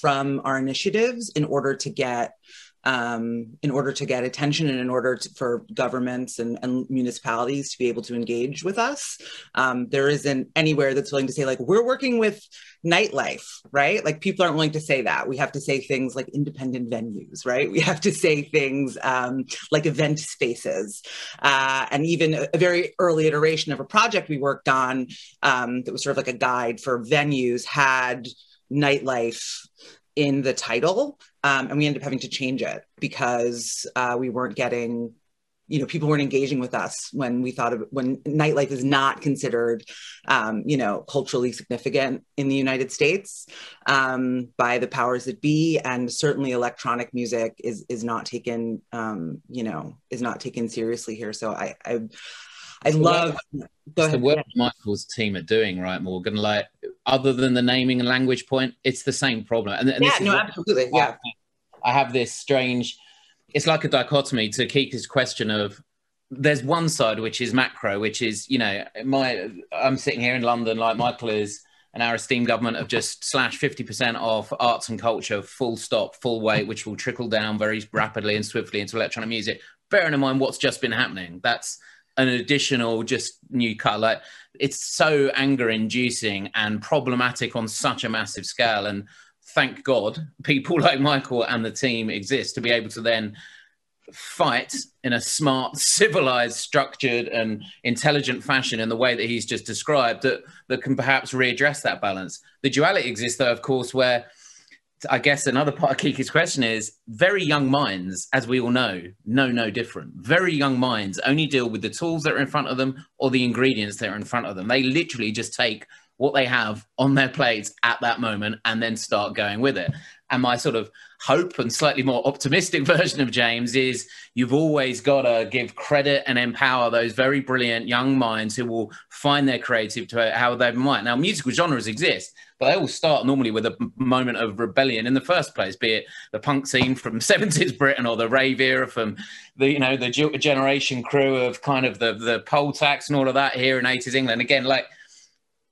from our initiatives in order to get um, in order to get attention and in order to, for governments and, and, municipalities to be able to engage with us. Um, there isn't anywhere that's willing to say, like, we're working with nightlife, right? Like, people aren't willing to say that. We have to say things like independent venues, right? We have to say things um, like event spaces. Uh, and even a, a, very early iteration of a project we worked on um, that was sort of like a guide for venues had nightlife in the title um, and we ended up having to change it because uh, we weren't getting you know people weren't engaging with us when we thought of when nightlife is not considered um, you know culturally significant in the united states um, by the powers that be and certainly electronic music is is not taken um, you know is not taken seriously here so i i I love. The work Michael's team are doing, right, Morgan? Like, other than the naming and language point, it's the same problem. And, and yeah, no, absolutely. Yeah. I have this strange, it's like a dichotomy to Kiki's question of there's one side which is macro, which is, you know, my I'm sitting here in London like Michael is, and our esteemed government have just slashed 50% off arts and culture, full stop, full weight, which will trickle down very rapidly and swiftly into electronic music. Bearing in mind what's just been happening. That's an additional just new cut. Like it's so anger inducing and problematic on such a massive scale. And thank God people [LAUGHS] like Michael and the team exist to be able to then fight in a smart, [LAUGHS] civilized, structured, and intelligent fashion in the way that he's just described that, that can perhaps readdress that balance. The duality exists, though, of course, where I guess another part of Kiki's question is very young minds, as we all know, know no different. Very young minds only deal with the tools that are in front of them or the ingredients that are in front of them. They literally just take what they have on their plates at that moment and then start going with it. And my sort of hope and slightly more optimistic [LAUGHS] version of James is you've always got to give credit and empower those very brilliant young minds who will find their creative to how they might. Now, musical genres exist, but they all start normally with a moment of rebellion in the first place, be it the punk scene from [LAUGHS] 70s Britain or the rave era from the, you know, the generation crew of kind of the, the poll tax and all of that here in 80s England. Again, like,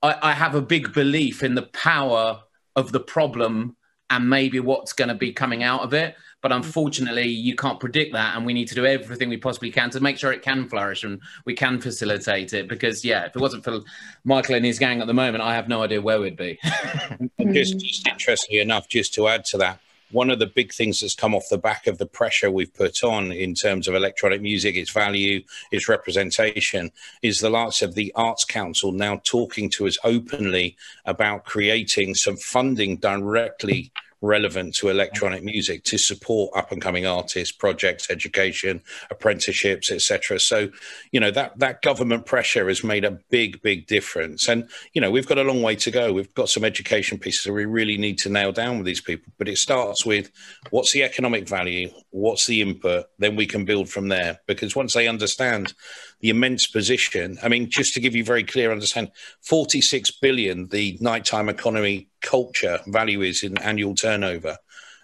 I, I have a big belief in the power of the problem and maybe what's going to be coming out of it. But mm. unfortunately, you can't predict that, and we need to do everything we possibly can to make sure it can flourish and we can facilitate it. Because yeah, if it wasn't for Michael and his gang at the moment, I have no idea where we'd be. [LAUGHS] just, just interestingly enough, just to add to that, one of the big things that's come off the back of the pressure we've put on in terms of electronic music, its value, its representation, is the likes of the Arts Council now talking to us openly about creating some funding directly relevant to electronic music to support up and coming artists projects education apprenticeships etc so you know that that government pressure has made a big big difference. And you know we've got a long way to go. We've got some education pieces that we really need to nail down with these people. But it starts with what's the economic value? What's the input? Then we can build from there. Because once they understand the immense position. I mean, just to give you very clear understanding, 46 billion the nighttime economy culture value is in annual turnover.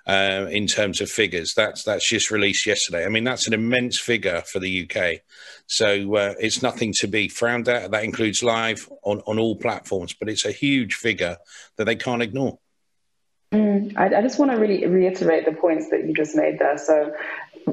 Uh, in terms of figures, that's that's just released yesterday. I mean, that's an immense figure for the UK. So uh, it's nothing to be frowned at. That includes live on, on all platforms, but it's a huge figure that they can't ignore. Mm, I, I, just want to really reiterate the points that you just made there. So,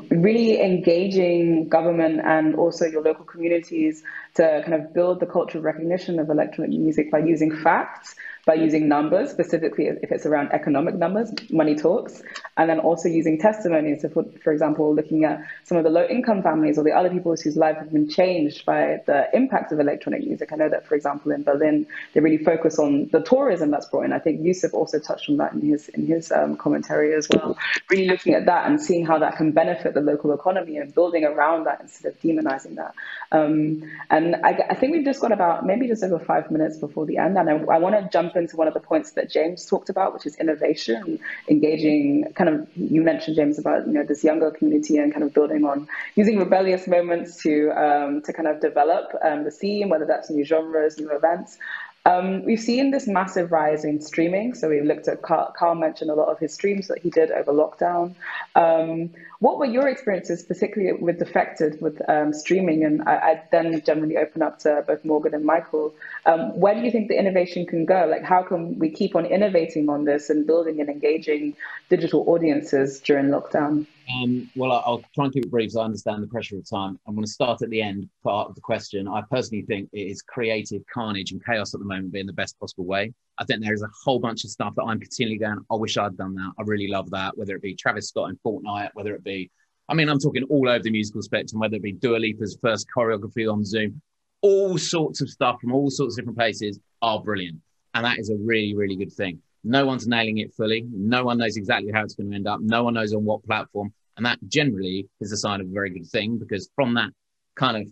really engaging government and also your local communities to kind of build the cultural recognition of electronic music by using facts by using numbers, specifically if it's around economic numbers, money talks, and then also using testimonies. So for, for example, looking at some of the low income families or the other people whose lives have been changed by the impact of electronic music. I know that, for example, in Berlin, they really focus on the tourism that's brought in. I think Yousef also touched on that in his in his um, commentary as well. Really looking at that and seeing how that can benefit the local economy and building around that instead of demonizing that. Um, and I, I, think we've just got about maybe just over five minutes before the end. And I, I want to jump into one of the points that James talked about, which is innovation, engaging kind of, you mentioned, James, about, you know, this younger community and kind of building on using rebellious moments to, um, to kind of develop um, the scene, whether that's new genres, new events. Um, we've seen this massive rise in streaming. So we looked at Carl, mentioned a lot of his streams that he did over lockdown. Um, what were your experiences, particularly with Defected, with um, streaming? And I, I, then generally open up to both Morgan and Michael. Um, where do you think the innovation can go? Like, how can we keep on innovating on this and building and engaging digital audiences during lockdown? Um, well, I'll try and keep it brief so I understand the pressure of time. I'm going to start at the end part of the question. I personally think it is creative carnage and chaos at the moment being the best possible way. I think there is a whole bunch of stuff that I'm continually going, I wish I'd done that. I really love that, whether it be Travis Scott in Fortnite, whether it be, I mean, I'm talking all over the musical spectrum, whether it be Dua Lipa's first choreography on Zoom, all sorts of stuff from all sorts of different places are brilliant. And that is a really, really good thing. No one's nailing it fully. No one knows exactly how it's going to end up. No one knows on what platform. And that generally is a sign of a very good thing because from that kind of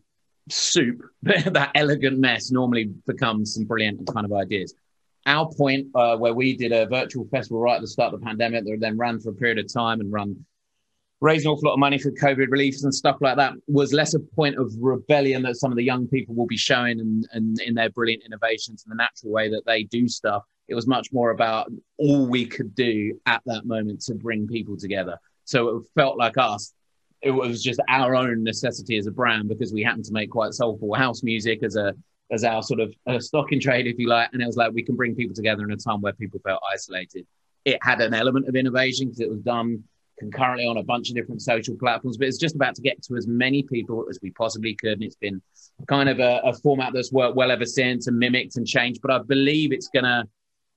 soup, [LAUGHS] that elegant mess normally becomes some brilliant kind of ideas. Our point, uh, where we did a virtual festival right at the start of the pandemic that then ran for a period of time and run raised an awful lot of money for COVID reliefs and stuff like that was less a point of rebellion that some of the young people will be showing and, and in their brilliant innovations and the natural way that they do stuff. It was much more about all we could do at that moment to bring people together. So it felt like us. It was just our own necessity as a brand because we happened to make quite soulful house music as a as our sort of uh, stock in trade, if you like. And it was like we can bring people together in a time where people felt isolated. It had an element of innovation because it was done concurrently on a bunch of different social platforms, but it's just about to get to as many people as we possibly could. And it's been kind of a, a format that's worked well ever since and mimicked and changed. But I believe it's gonna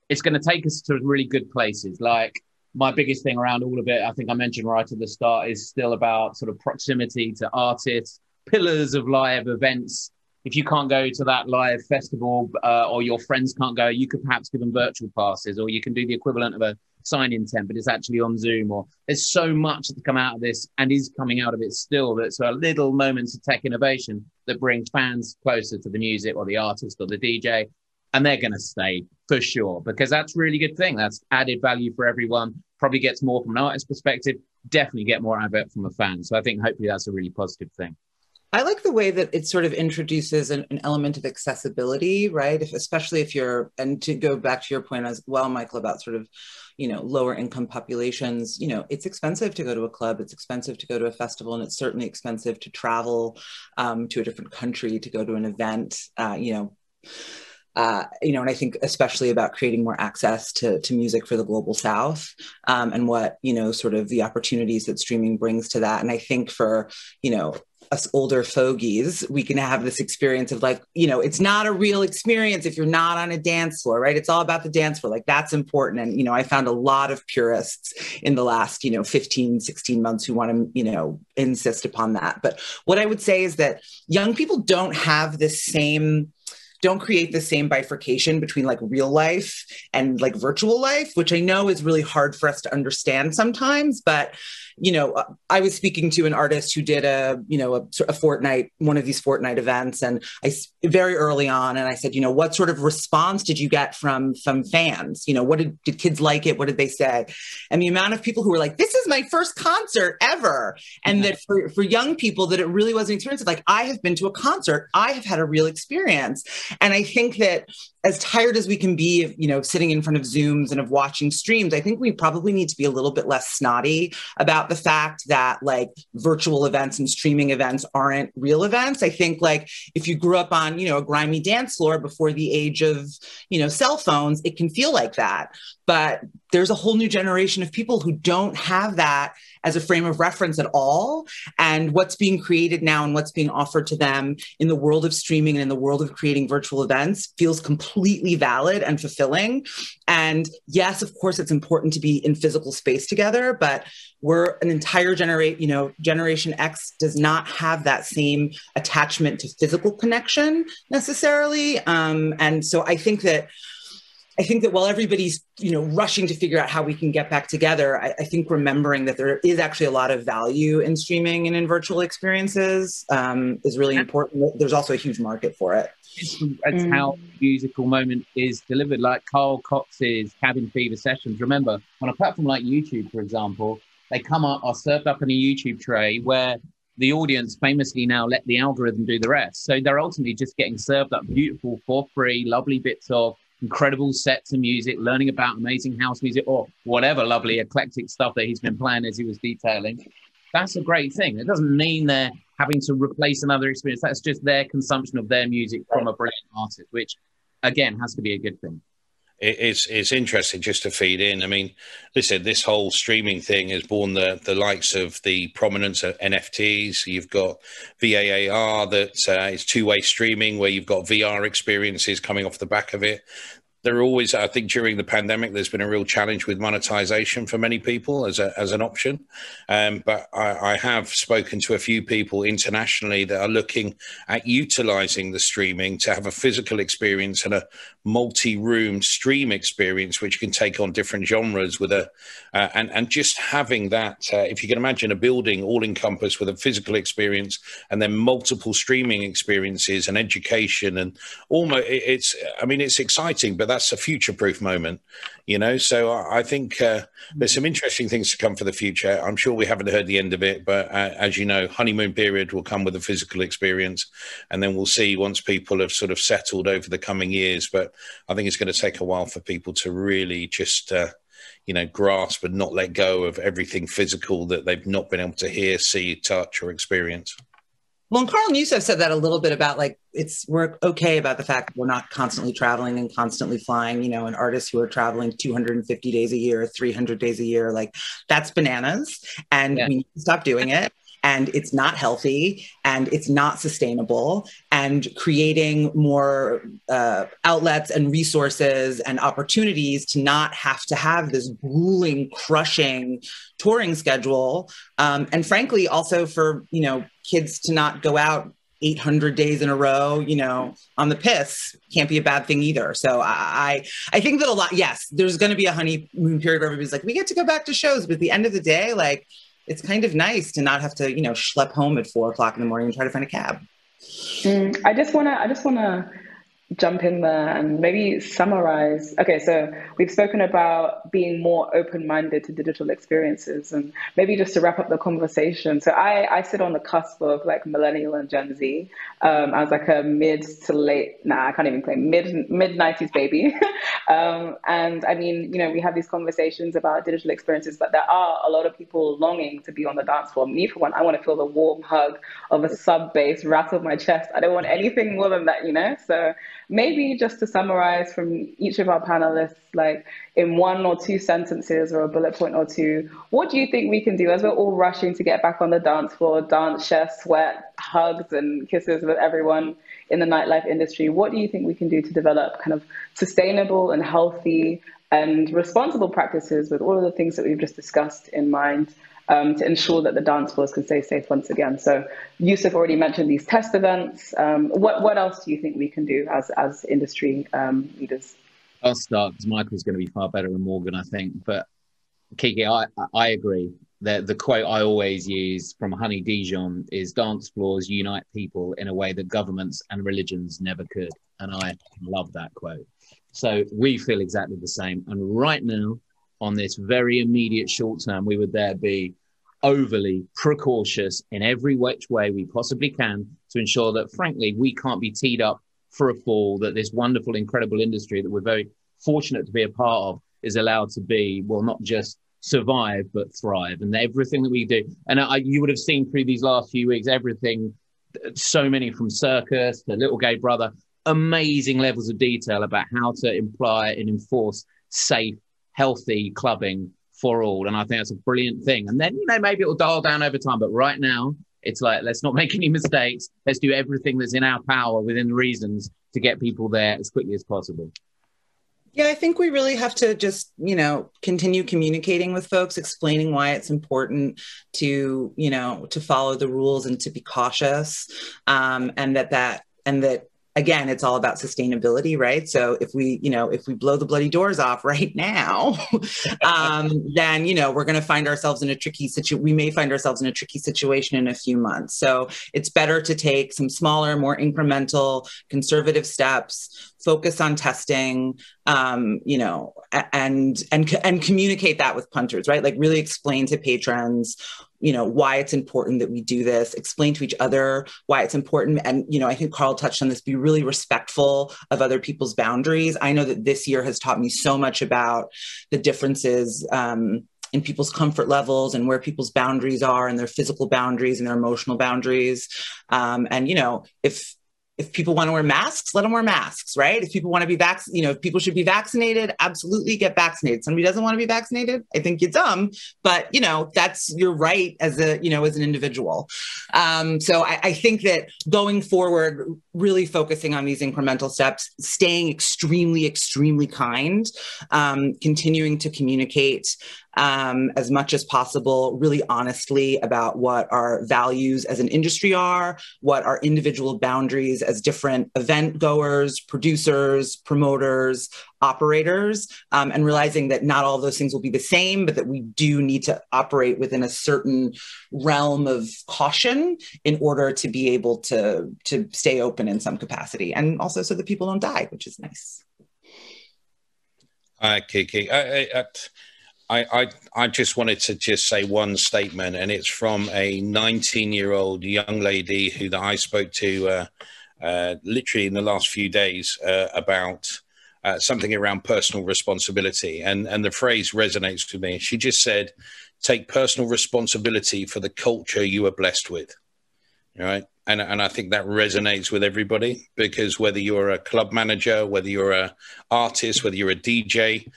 it's gonna take us to really good places. Like my biggest thing around all of it, I think I mentioned right at the start, is still about sort of proximity to artists, pillars of live events. If you can't go to that live festival uh, or your friends can't go, you could perhaps give them virtual passes or you can do the equivalent of a sign in tent, but it's actually on Zoom. Or there's so much to come out of this and is coming out of it still that's a little moments of tech innovation that bring fans closer to the music or the artist or the DJ and they're going to stay for sure because that's really good thing. That's added value for everyone. Probably gets more from an artist perspective. Definitely get more out of it from a fan. So I think hopefully that's a really positive thing. I like the way that it sort of introduces an, an element of accessibility, right? If, especially if you're, and to go back to your point as well, Michael, about sort of, you know, lower income populations, you know, it's expensive to go to a club, it's expensive to go to a festival, and it's certainly expensive to travel um, to a different country to go to an event, uh, you know uh, you know, and I think especially about creating more access to, to music for the global South um, and what, you know, sort of the opportunities that streaming brings to that. And I think for, you know, us older fogies, we can have this experience of like, you know, it's not a real experience if you're not on a dance floor, right? It's all about the dance floor. Like that's important. And, you know, I found a lot of purists in the last, you know, 15, 16 months who want to, you know, insist upon that. But what I would say is that young people don't have this same don't create the same bifurcation between like real life and like virtual life, which I know is really hard for us to understand sometimes. But you know, I was speaking to an artist who did a, you know, a, a Fortnite, one of these Fortnite events, and I very early on, and I said, you know, what sort of response did you get from from fans? You know, what did did kids like it? What did they say? And the amount of people who were like, "This is my first concert ever," and mm-hmm. that for for young people, that it really was an experience of like, I have been to a concert, I have had a real experience, and I think that as tired as we can be you know, sitting in front of Zooms and of watching streams, I think we probably need to be a little bit less snotty about the fact that like virtual events and streaming events aren't real events. I think like if you grew up on, you know, a grimy dance floor before the age of, you know, cell phones, it can feel like that. But there's a whole new generation of people who don't have that as a frame of reference at all. And what's being created now and what's being offered to them in the world of streaming and in the world of creating virtual events feels completely valid and fulfilling. And yes, of course, it's important to be in physical space together, but we're an entire generation, you know, Generation X does not have that same attachment to physical connection necessarily. Um, and so I think that I think that while everybody's you know rushing to figure out how we can get back together, I, I, think remembering that there is actually a lot of value in streaming and in virtual experiences um, is really important. There's also a huge market for it. That's mm. how musical moment is delivered. Like Carl Cox's Cabin Fever sessions. Remember, on a platform like YouTube, for example, they come up are served up in a YouTube tray where the audience famously now let the algorithm do the rest. So they're ultimately just getting served up beautiful for free, lovely bits of incredible sets of music, learning about amazing house music or whatever lovely eclectic stuff that he's been playing as he was detailing. That's a great thing. It doesn't mean they're having to replace another experience. That's just their consumption of their music from a brilliant artist, which again has to be a good thing it's it's interesting just to feed in. I mean, listen, this whole streaming thing has borne the the likes of the prominence of NFTs. You've got VAAR that uh, is two way streaming, where you've got VR experiences coming off the back of it there are always, I think, during the pandemic, there's been a real challenge with monetization for many people as a, as an option. Um, but I, I, have spoken to a few people internationally that are looking at utilizing the streaming to have a physical experience and a multi-room stream experience, which can take on different genres with a uh, and and just having that. Uh, if you can imagine a building all encompassed with a physical experience and then multiple streaming experiences and education and almost it's. I mean, it's exciting, but that's a future proof moment, you know. So I, think uh, there's some interesting things to come for the future. I'm sure we haven't heard the end of it, but uh, as you know, honeymoon period will come with a physical experience, and then we'll see once people have sort of settled over the coming years. But I think it's going to take a while for people to really just. Uh, you know, grasp and not let go of everything physical that they've not been able to hear, see, touch, or experience. Well, and Carl Yousef said that a little bit about like it's we're okay about the fact that we're not constantly traveling and constantly flying. You know, and artists who are traveling 250 days a year, 300 days a year, like that's bananas, and yeah. we need to stop doing it and it's not healthy and it's not sustainable and creating more uh, outlets and resources and opportunities to not have to have this grueling crushing touring schedule um, and frankly also for you know kids to not go out 800 days in a row, you know, on the piss can't be a bad thing either. So I, I think that a lot, yes, there's going to be a honeymoon period where everybody's like, we get to go back to shows, but at the end of the day, like it's kind of nice to not have to, you know, schlep home at four o'clock in the morning and try to find a cab. Mm, I just want to, I just want to jump in there and maybe summarize. Okay, so we've spoken about being more open minded to digital experiences, and maybe just to wrap up the conversation. So I, I sit on the cusp of like millennial and Gen Z. Um, I was like a mid to late, nah, I can't even claim mid mid 90s baby. [LAUGHS] um, and I mean, you know, we have these conversations about digital experiences, but there are a lot of people longing to be on the dance floor. Me, for one, I want to feel the warm hug of a sub bass rattle my chest. I don't want anything more than that, you know? So maybe just to summarize from each of our panelists, like in one or two sentences or a bullet point or two, what do you think we can do as we're all rushing to get back on the dance floor, dance, share, sweat, hugs, and kisses with everyone in the nightlife industry? What do you think we can do to develop kind of sustainable and healthy and responsible practices with all of the things that we've just discussed in mind? Um, to ensure that the dance floors can stay safe once again. So Yousef already mentioned these test events. Um, what, what else do you think we can do as, as industry um, leaders? I'll start because Michael's going to be far better than Morgan, I think. But Kiki, I, I agree. The, the quote I always use from Honey Dijon is dance floors unite people in a way that governments and religions never could. And I love that quote. So we feel exactly the same. And right now, on this very immediate short term, we would there be overly precautious in every which way we possibly can to ensure that, frankly, we can't be teed up for a fall, that this wonderful, incredible industry that we're very fortunate to be a part of is allowed to be, well, not just survive, but thrive. And everything that we do, and I, you would have seen through these last few weeks, everything, so many from Circus to Little Gay Brother, amazing levels of detail about how to imply and enforce safe healthy clubbing for all. And I think that's a brilliant thing. And then, you know, maybe it'll dial down over time. But right now, it's like, let's not [LAUGHS] make any mistakes. Let's do everything that's in our power within the reasons to get people there as quickly as possible. Yeah, I think we really have to just, you know, continue communicating with folks, explaining why it's important to, you know, to follow the rules and to be cautious. Um, and that that and that again it's all about sustainability right? So if we you know if we blow the bloody doors off [LAUGHS] right now um, then you know we're going to find ourselves in a tricky situation we may find ourselves in a tricky situation in a few months. So it's better to take some smaller more incremental conservative steps focus on testing um, you know and and and communicate that with punters right? Like really explain to patrons you know why it's important that we do this explain to each other why it's important. And you know i think carl touched on this be really respectful of other people's boundaries. I know that this year has taught me so much about the differences um, in people's comfort levels and where people's boundaries are and their physical boundaries and their emotional boundaries. Um, and you know if if people want to wear masks, let them wear masks, right? If people want to be vac, you know, if people should be vaccinated, absolutely get vaccinated. Somebody doesn't want to be vaccinated, I think you're dumb, but you know, that's your right as a, you know, as an individual. Um, so I, I think that going forward, really focusing on these incremental steps, staying extremely, extremely kind, um, continuing to communicate um, as much as possible, really honestly about what our values as an industry are, what our individual boundaries as different event goers, producers, promoters, operators, um, and realizing that not all those things will be the same, but that we do need to operate within a certain realm of caution in order to be able to, to stay open in some capacity, and also so that people don't die, which is nice. Hi, Kiki. I, I, I, I, I just wanted to just say one statement, and it's from a 19 year old young lady who that I spoke to uh, uh, literally in the last few days uh, about uh, something around personal responsibility, and and the phrase resonates with me. She just said, "Take personal responsibility for the culture you are blessed with." Right, and and I think that resonates with everybody because whether you're a club manager, whether you're a artist, whether you're a DJ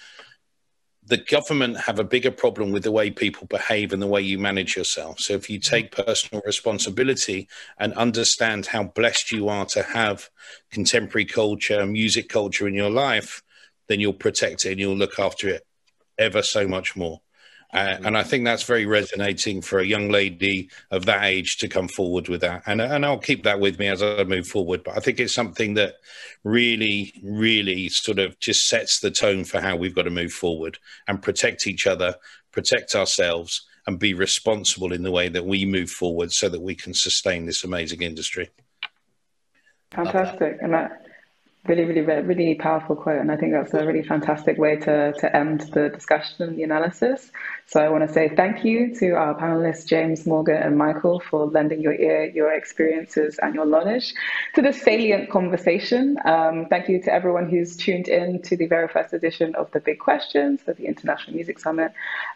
the government have a bigger problem with the way people behave and the way you manage yourself. So if you mm-hmm. take personal responsibility and understand how blessed you are to have contemporary culture, music culture in your life, then you'll protect it and you'll look after it ever so much more. Uh, and I think that's very resonating for a young lady of that age to come forward with that. And, and I'll keep that with me as I move forward. But I think it's something that really, really sort of just sets the tone for how we've got to move forward and protect each other, protect ourselves, and be responsible in the way that we move forward so that we can sustain this amazing industry. Fantastic. And that Really, really, really powerful quote. And I think that's a really fantastic way to, to end the discussion and the analysis. So I want to say thank you to our panelists, James, Morgan, and Michael, for lending your ear, your experiences, and your knowledge to this salient conversation. Um, thank you to everyone who's tuned in to the very first edition of the Big Questions of the International Music Summit.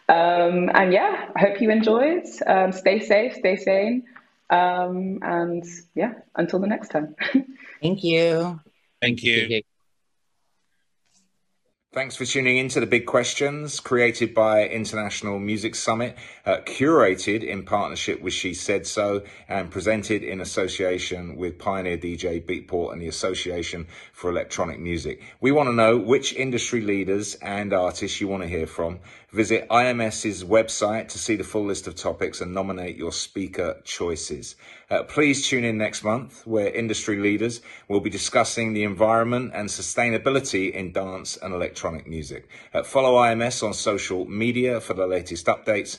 Um, and yeah, I hope you enjoyed. Um, stay safe, stay sane. Um, and yeah, until the next time. [LAUGHS] Thank you. Thank you. Thanks for tuning in to the Big Questions, created by International Music Summit, uh, curated in partnership with She Said So, and presented in association with Pioneer DJ Beatport and the Association for Electronic Music. We want to know which industry leaders and artists you want to hear from. Visit IMS's website to see the full list of topics and nominate your speaker choices. Uh, please tune in next month where industry leaders will be discussing the environment and sustainability in dance and electronic music. Uh, follow IMS on social media for the latest updates